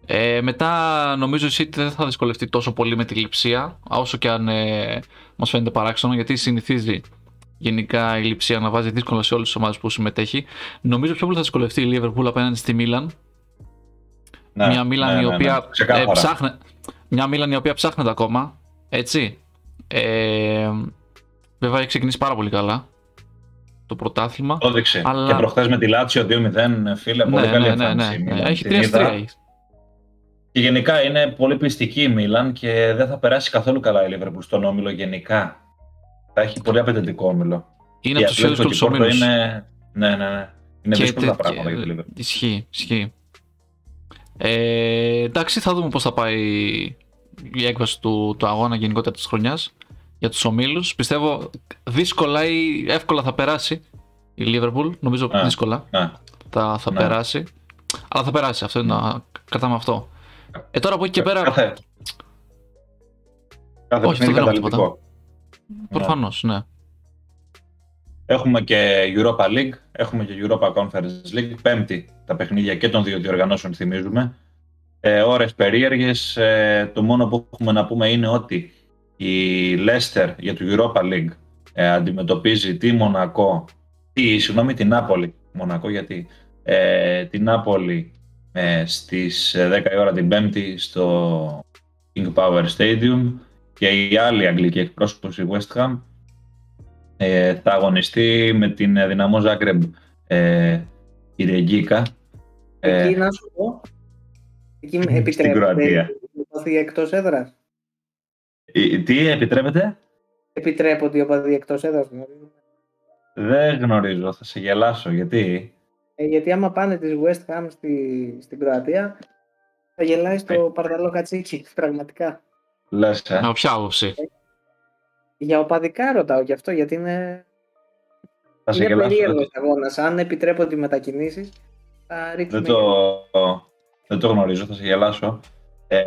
Ε, μετά νομίζω η City δεν θα δυσκολευτεί τόσο πολύ με τη λειψία, όσο και αν ε, μας φαίνεται παράξενο, γιατί συνηθίζει γενικά η λειψία να βάζει δύσκολα σε όλες τις ομάδες που συμμετέχει. Νομίζω πιο πολύ θα δυσκολευτεί η Liverpool απέναντι στη Μίλαν. Ναι, μια Μίλαν ναι, η ναι, οποία ναι. Ξεκάθαρα. ε, ψάχνε, μια Μίλαν η οποία ψάχνεται ακόμα, έτσι. Ε, βέβαια έχει ξεκινήσει πάρα πολύ καλά το πρωτάθλημα. Το έδειξε. Αλλά- Και προχθές με τη Λάτσιο 2-0, φίλε, πολύ καλή ναι, ναι, εμφάνιση. ναι, η ναι. Μίλαν. Έχει Την είδα. 3-3. Και γενικά είναι πολύ πιστική η Μίλαν και δεν θα περάσει καθόλου καλά η Liverpool στον όμιλο γενικά. Θα έχει πολύ απαιτητικό όμιλο. Είναι Η από τους πιο Ατλέτικο δύσκολου και η Πόρτο ομίλου. Είναι... Ναι, ναι, ναι. Είναι Και δύσκολα τε- πράγματα και- για τη Liverpool. Ισχύει, ισχύει. Ε, εντάξει, θα δούμε πώς θα πάει η έκβαση του, του αγώνα γενικότερα της χρονιάς για τους ομίλους. Πιστεύω δύσκολα ή εύκολα θα περάσει η Liverpool. Νομίζω Α. δύσκολα Ναι. θα, θα Ναι. περάσει. Αλλά θα περάσει, αυτό είναι να κρατάμε αυτό. Ε, τώρα από εκεί και πέρα, Κάθε, κάθε Όχι, παιχνίδι αυτό δεν έχω καταλητικό. προφανώς, ναι. Έχουμε και Europa League, έχουμε και Europa Conference League, πέμπτη τα παιχνίδια και των δύο διοργανώσεων θυμίζουμε. Ε, ώρες περίεργες, ε, το μόνο που έχουμε να πούμε είναι ότι η Leicester για το Europa League ε, αντιμετωπίζει τη Μονακό, τη, συγγνώμη, την Νάπολη, Μονακό γιατί, ε, την Νάπολη ε, στις ε, 10 η ώρα την πέμπτη στο King Power Stadium και η άλλη αγγλική εκπρόσωπος η West Ham ε, θα αγωνιστεί με την ε, δυναμό Ζάγκρεμπ ε, η Ρεγκίκα. Ε, Εκεί να σου πω. Εκεί στην επιτρέπεται Κροατία. η οπαδοί εκτός έδρας. ε, τι επιτρέπετε; Επιτρέπονται οι οπαδοί εκτός έδρας. Δεν γνωρίζω, θα σε γελάσω. Γιατί; Ε, γιατί άμα πάνε της West Ham στη, στην Κροατία, θα γελάει στο Ε. παρταλό κατσίκι. Πραγματικά. λες, ε. Με ποια άποψη; Για οπαδικά ρωτάω γι' αυτό, γιατί είναι, θα σε είναι γελάσω. περίεργος Δεν, αγώνας. Αν επιτρέπονται οι μετακινήσεις, θα ρίξουμε. δεν το, δεν το γνωρίζω, θα σε γελάσω. Ε,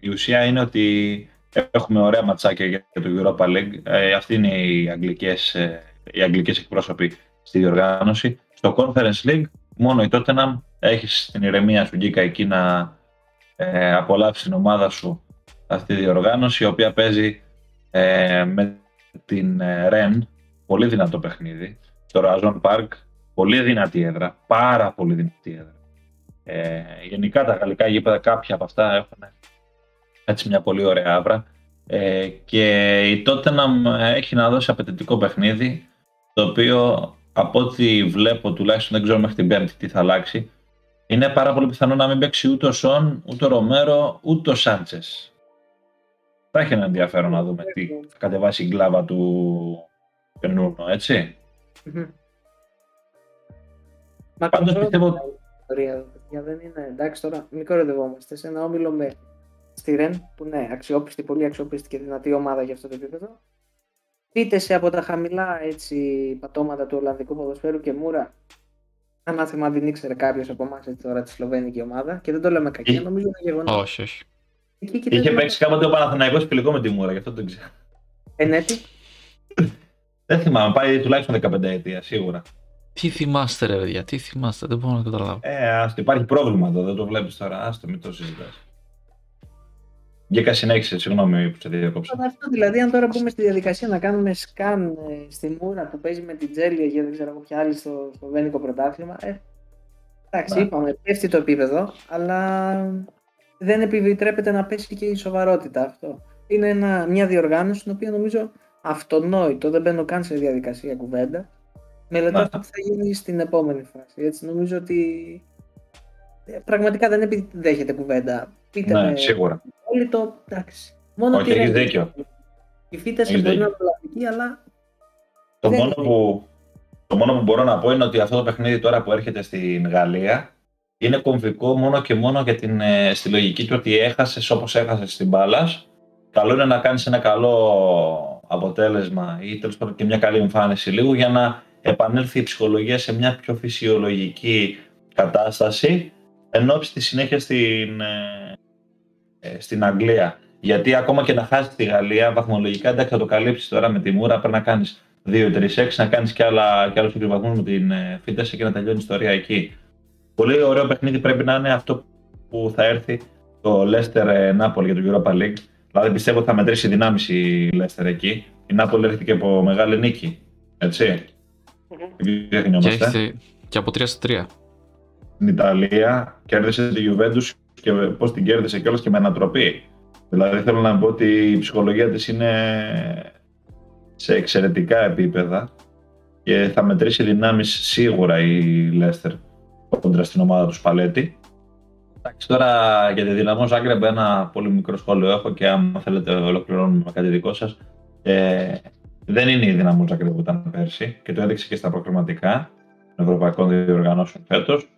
η ουσία είναι ότι έχουμε ωραία ματσάκια για το Europa League. Ε, αυτοί είναι οι αγγλικές, ε, οι αγγλικές εκπρόσωποι στη διοργάνωση. Στο Conference League μόνο η Tottenham έχει την ηρεμία σου Γκίκα εκεί να ε, απολαύσει την ομάδα σου αυτή τη διοργάνωση η οποία παίζει ε, με την ε, Ren πολύ δυνατό παιχνίδι στο Razon Park πολύ δυνατή έδρα πάρα πολύ δυνατή έδρα ε, γενικά τα γαλλικά γήπεδα κάποια από αυτά έχουν έτσι μια πολύ ωραία άβρα ε, και η Tottenham έχει να δώσει απαιτητικό παιχνίδι το οποίο από ό,τι βλέπω τουλάχιστον δεν ξέρω μέχρι την Πέμπτη τι θα αλλάξει είναι πάρα πολύ πιθανό να μην παίξει ούτε ο Σον, ούτε ο Ρομέρο, ούτε ο Σάντσες. Θα έχει ένα ενδιαφέρον να δούμε τι θα κατεβάσει η γκλάβα του Πενούνο, έτσι. Μμμ. Πάντως Μα καθόλου πιστεύω- δεν είναι ιστορία, παιδιά, δεν είναι. Εντάξει, τώρα μην κοροϊδευόμαστε. Σε ένα όμιλο με στη Ρεν, που ναι, αξιόπιστη, πολύ αξιόπιστη και δυνατή ομάδα για αυτό το επίπεδο. Πείτε σε από τα χαμηλά έτσι, πατώματα του Ολλανδικού ποδοσφαίρου και μούρα. ανάθεμα δεν ήξερε κάποιος από εμάς τώρα τη Σλοβένικη ομάδα και δεν το λέμε κακή, Είχε- νομίζω είναι γεγονός. Όχι, όχι. Εκεί Είχε κοιτάζει παίξει κάποτε ο Παναθηναϊκός φιλικό με τη Μούρα, γι' αυτό δεν ξέρω. ενέτη. Δεν θυμάμαι, πάει τουλάχιστον 15 ετία, σίγουρα. Τι θυμάστε, ρε παιδιά, τι θυμάστε, δεν μπορώ να καταλάβω. Ε, άστο, υπάρχει πρόβλημα εδώ, δεν το βλέπεις τώρα. Άστο, μην το συζητάς. Γκέκα συνέχισε, συγγνώμη που σε διακόψα. Αλλά αυτό δηλαδή, αν τώρα μπούμε στη διαδικασία να κάνουμε σκάν ε, στη μούρα που παίζει με την Τζέλια και δεν ξέρω εγώ ποια άλλη στο, στο Βένικο πρωτάθλημα. Ε, εντάξει, Ναι. είπαμε, πέφτει το επίπεδο, αλλά δεν επιτρέπεται να πέσει και η σοβαρότητα αυτό. Είναι ένα, μια διοργάνωση την οποία νομίζω αυτονόητο, δεν μπαίνω καν σε διαδικασία κουβέντα. Μελετώ Ναι. αυτό που θα γίνει στην επόμενη φάση. Έτσι, νομίζω ότι ε, πραγματικά δεν επιδέχεται κουβέντα. Πείτε Ναι, με σίγουρα. όλοι το εντάξει. Μόνο Όχι, τη έχεις Ρέντινγκ. δίκιο. Η φύταση Έχεις μπορεί να δίκιο. είναι βλαπτική, αλλά Το Δεν μόνο, είναι. που, το μόνο που μπορώ να πω είναι ότι αυτό το παιχνίδι τώρα που έρχεται στην Γαλλία είναι κομβικό μόνο και μόνο για την, ε, στη λογική του ότι έχασες όπως έχασες στην μπάλα. Καλό είναι να κάνεις ένα καλό αποτέλεσμα ή τέλος πάντων και μια καλή εμφάνιση λίγο για να επανέλθει η ψυχολογία σε μια πιο φυσιολογική κατάσταση εν ώψη της συνέχειας στην, ε, ε, στην Αγγλία. Γιατί ακόμα και να χάσεις τη Γαλλία, βαθμολογικά εντάξει θα το καλύψεις τώρα με τη Μούρα. Πρέπει να κάνεις 2-3-6, να κάνεις και, άλλα, και άλλους βαθμού με την ε, Φίτεση και να τελειώνει η ιστορία εκεί. Πολύ ωραίο παιχνίδι πρέπει να είναι αυτό που θα έρθει το Leicester Νάπολη για το Europa League. Δηλαδή πιστεύω ότι θα μετρήσει δυνάμει η Leicester εκεί. Η Νάπολη έρχεται και από μεγάλη νίκη. Έτσι. Δεν Και, γεννιόμαστε. έχετε, και από 3 στα 3. Στην Ιταλία κέρδισε τη Juventus και πώς την κέρδισε κιόλας και με ανατροπή. Δηλαδή θέλω να πω ότι η ψυχολογία της είναι σε εξαιρετικά επίπεδα και θα μετρήσει δυνάμεις σίγουρα η Leicester κόντρα στην ομάδα του Σπαλέτη. Εντάξει, τώρα για τη δυναμό Ζάγκρεμπ ένα πολύ μικρό σχόλιο έχω και αν θέλετε ολοκληρώνουμε με κάτι δικό σας. Ε, δεν είναι η δυναμό Ζάγκρεμπ που ήταν πέρσι και το έδειξε και στα προκριματικά των ευρωπαϊκών διοργανώσεων φέτος.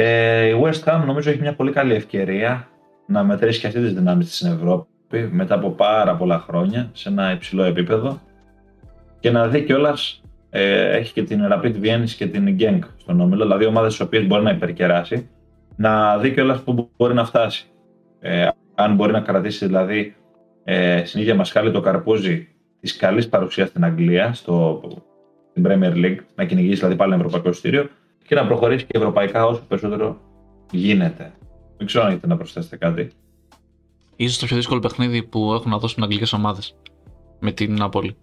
Ε, η West Ham νομίζω έχει μια πολύ καλή ευκαιρία να μετρήσει και αυτή τις δυνάμεις της στην Ευρώπη μετά από πάρα πολλά χρόνια σε ένα υψηλό επίπεδο και να δει κιόλας ε, έχει και την Rapid Vienna και την Genk στον όμιλο, δηλαδή ομάδες τις οποίες μπορεί να υπερκεράσει, να δει κιόλας πού μπορεί να φτάσει. Ε, αν μπορεί να κρατήσει δηλαδή ε, στην ίδια μασχάλη το καρπούζι της καλής παρουσίας στην Αγγλία, στο, στην Premier League, να κυνηγήσει δηλαδή πάλι ένα ευρωπαϊκό εισιτήριο και να προχωρήσει και ευρωπαϊκά όσο περισσότερο γίνεται. Δεν ξέρω αν έχετε να προσθέσετε κάτι. Ίσως το πιο δύσκολο παιχνίδι που έχουν να δώσουν αγγλικές ομάδες με την Νάπολη.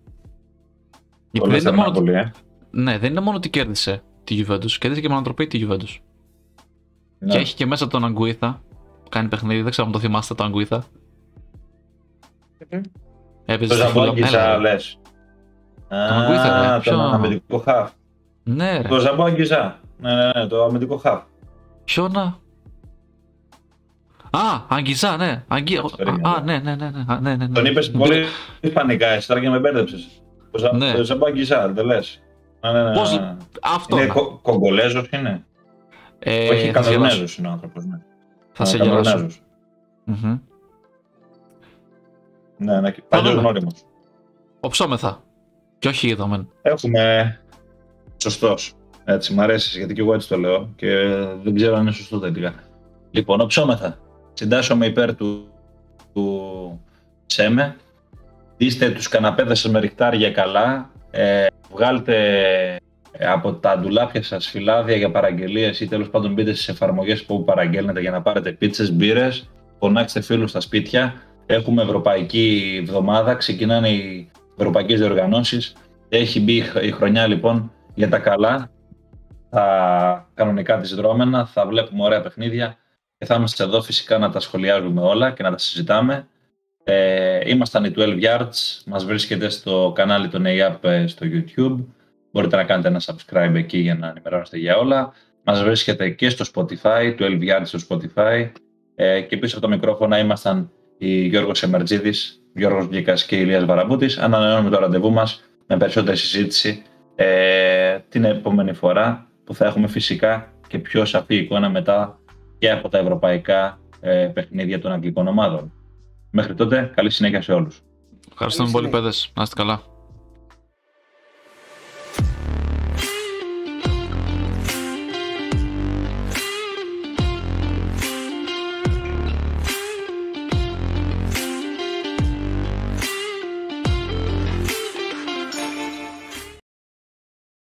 Γιατί δεν Πολύ είναι, μόνο, πολύ, ε. ναι, δεν είναι μόνο ότι κέρδισε τη Juventus, κέρδισε και με ανατροπή τη Juventus. Ναι. Και έχει και μέσα τον Αγκουίθα που κάνει παιχνίδι, δεν ξέρω αν το θυμάστε τον Αγκουίθα. Μμμ. Έπαιζε Το στη Fulham. Ζαμπόγγιτσα Έλα, ρε. λες. Αγκουίθα, ρε. Α, Ποιο; τον αμυντικό χαφ. Ναι, ρε. Το Ζαμπόγγιτσα. Ναι, ναι, ναι, το αμυντικό χαφ. Ποιο να. Α, Αγγιζά, ναι. Αγγι... περίμενα. Α, ναι, ναι, ναι, ναι, α, ναι, ναι, ναι. Τον είπες πολύ ισπανικά, εσύ τώρα και με μπέρδεψες. Το Ζα- Ναι. Το Ζαμπόγγιτσα, δεν λες. Ναι, ναι, ναι, Πώς- ναι. Αυτό Είναι να. κο- Κογκολέζος είναι; Ε, Όχι, θα σε γελάσω. Καμερονέζος είναι ο άνθρωπος. Ναι. Θα σε Α, γελάσω. Καμερονέζος. Μμμ. Ναι, ναι, παλιός δούμε. γνώριμος. Οψόμεθα. Και όχι είδαμε. Έχουμε σωστός. Έτσι, μ' αρέσει γιατί και εγώ έτσι το λέω και δεν ξέρω αν είναι σωστό τελικά. Λοιπόν, οψόμεθα. Συντάσσομαι υπέρ του, του Σέμε. Είστε τους καναπέδες σας με ριχτάρια καλά. Ε, βγάλτε ε, από τα ντουλάπια σας φυλάδια για παραγγελίες ή τέλος πάντων μπείτε στις εφαρμογές που παραγγέλνετε για να πάρετε πίτσες, μπύρες. Φωνάξτε φίλους στα σπίτια. Έχουμε ευρωπαϊκή εβδομάδα. Ξεκινάνε οι ευρωπαϊκές διοργανώσεις. Έχει μπει η χρονιά λοιπόν για τα καλά. Τα κανονικά της δρόμενα. Θα βλέπουμε ωραία παιχνίδια και θα είμαστε εδώ φυσικά να τα σχολιάζουμε όλα και να τα συζητάμε. Ε, ήμασταν οι 12 Yards, μας βρίσκεται στο κανάλι των AAP ε, στο YouTube. Μπορείτε να κάνετε ένα subscribe εκεί για να ενημερώνεστε για όλα. Μας βρίσκεται και στο Spotify, 12 Yards στο Spotify. Ε, και πίσω από το μικρόφωνα ήμασταν η Γιώργος Εμερτζίδης, Γιώργος Γκίκας και η Ηλίας Βαραμπούτης. Ανανεώνουμε το ραντεβού μας με περισσότερη συζήτηση ε, την επόμενη φορά που θα έχουμε φυσικά και πιο σαφή εικόνα μετά και από τα ευρωπαϊκά ε, παιχνίδια των αγγλικών ομάδων. Μέχρι τότε, καλή συνέχεια σε όλους. Ευχαριστούμε Καλή πολύ, συνέχεια. παιδες. Να είστε καλά.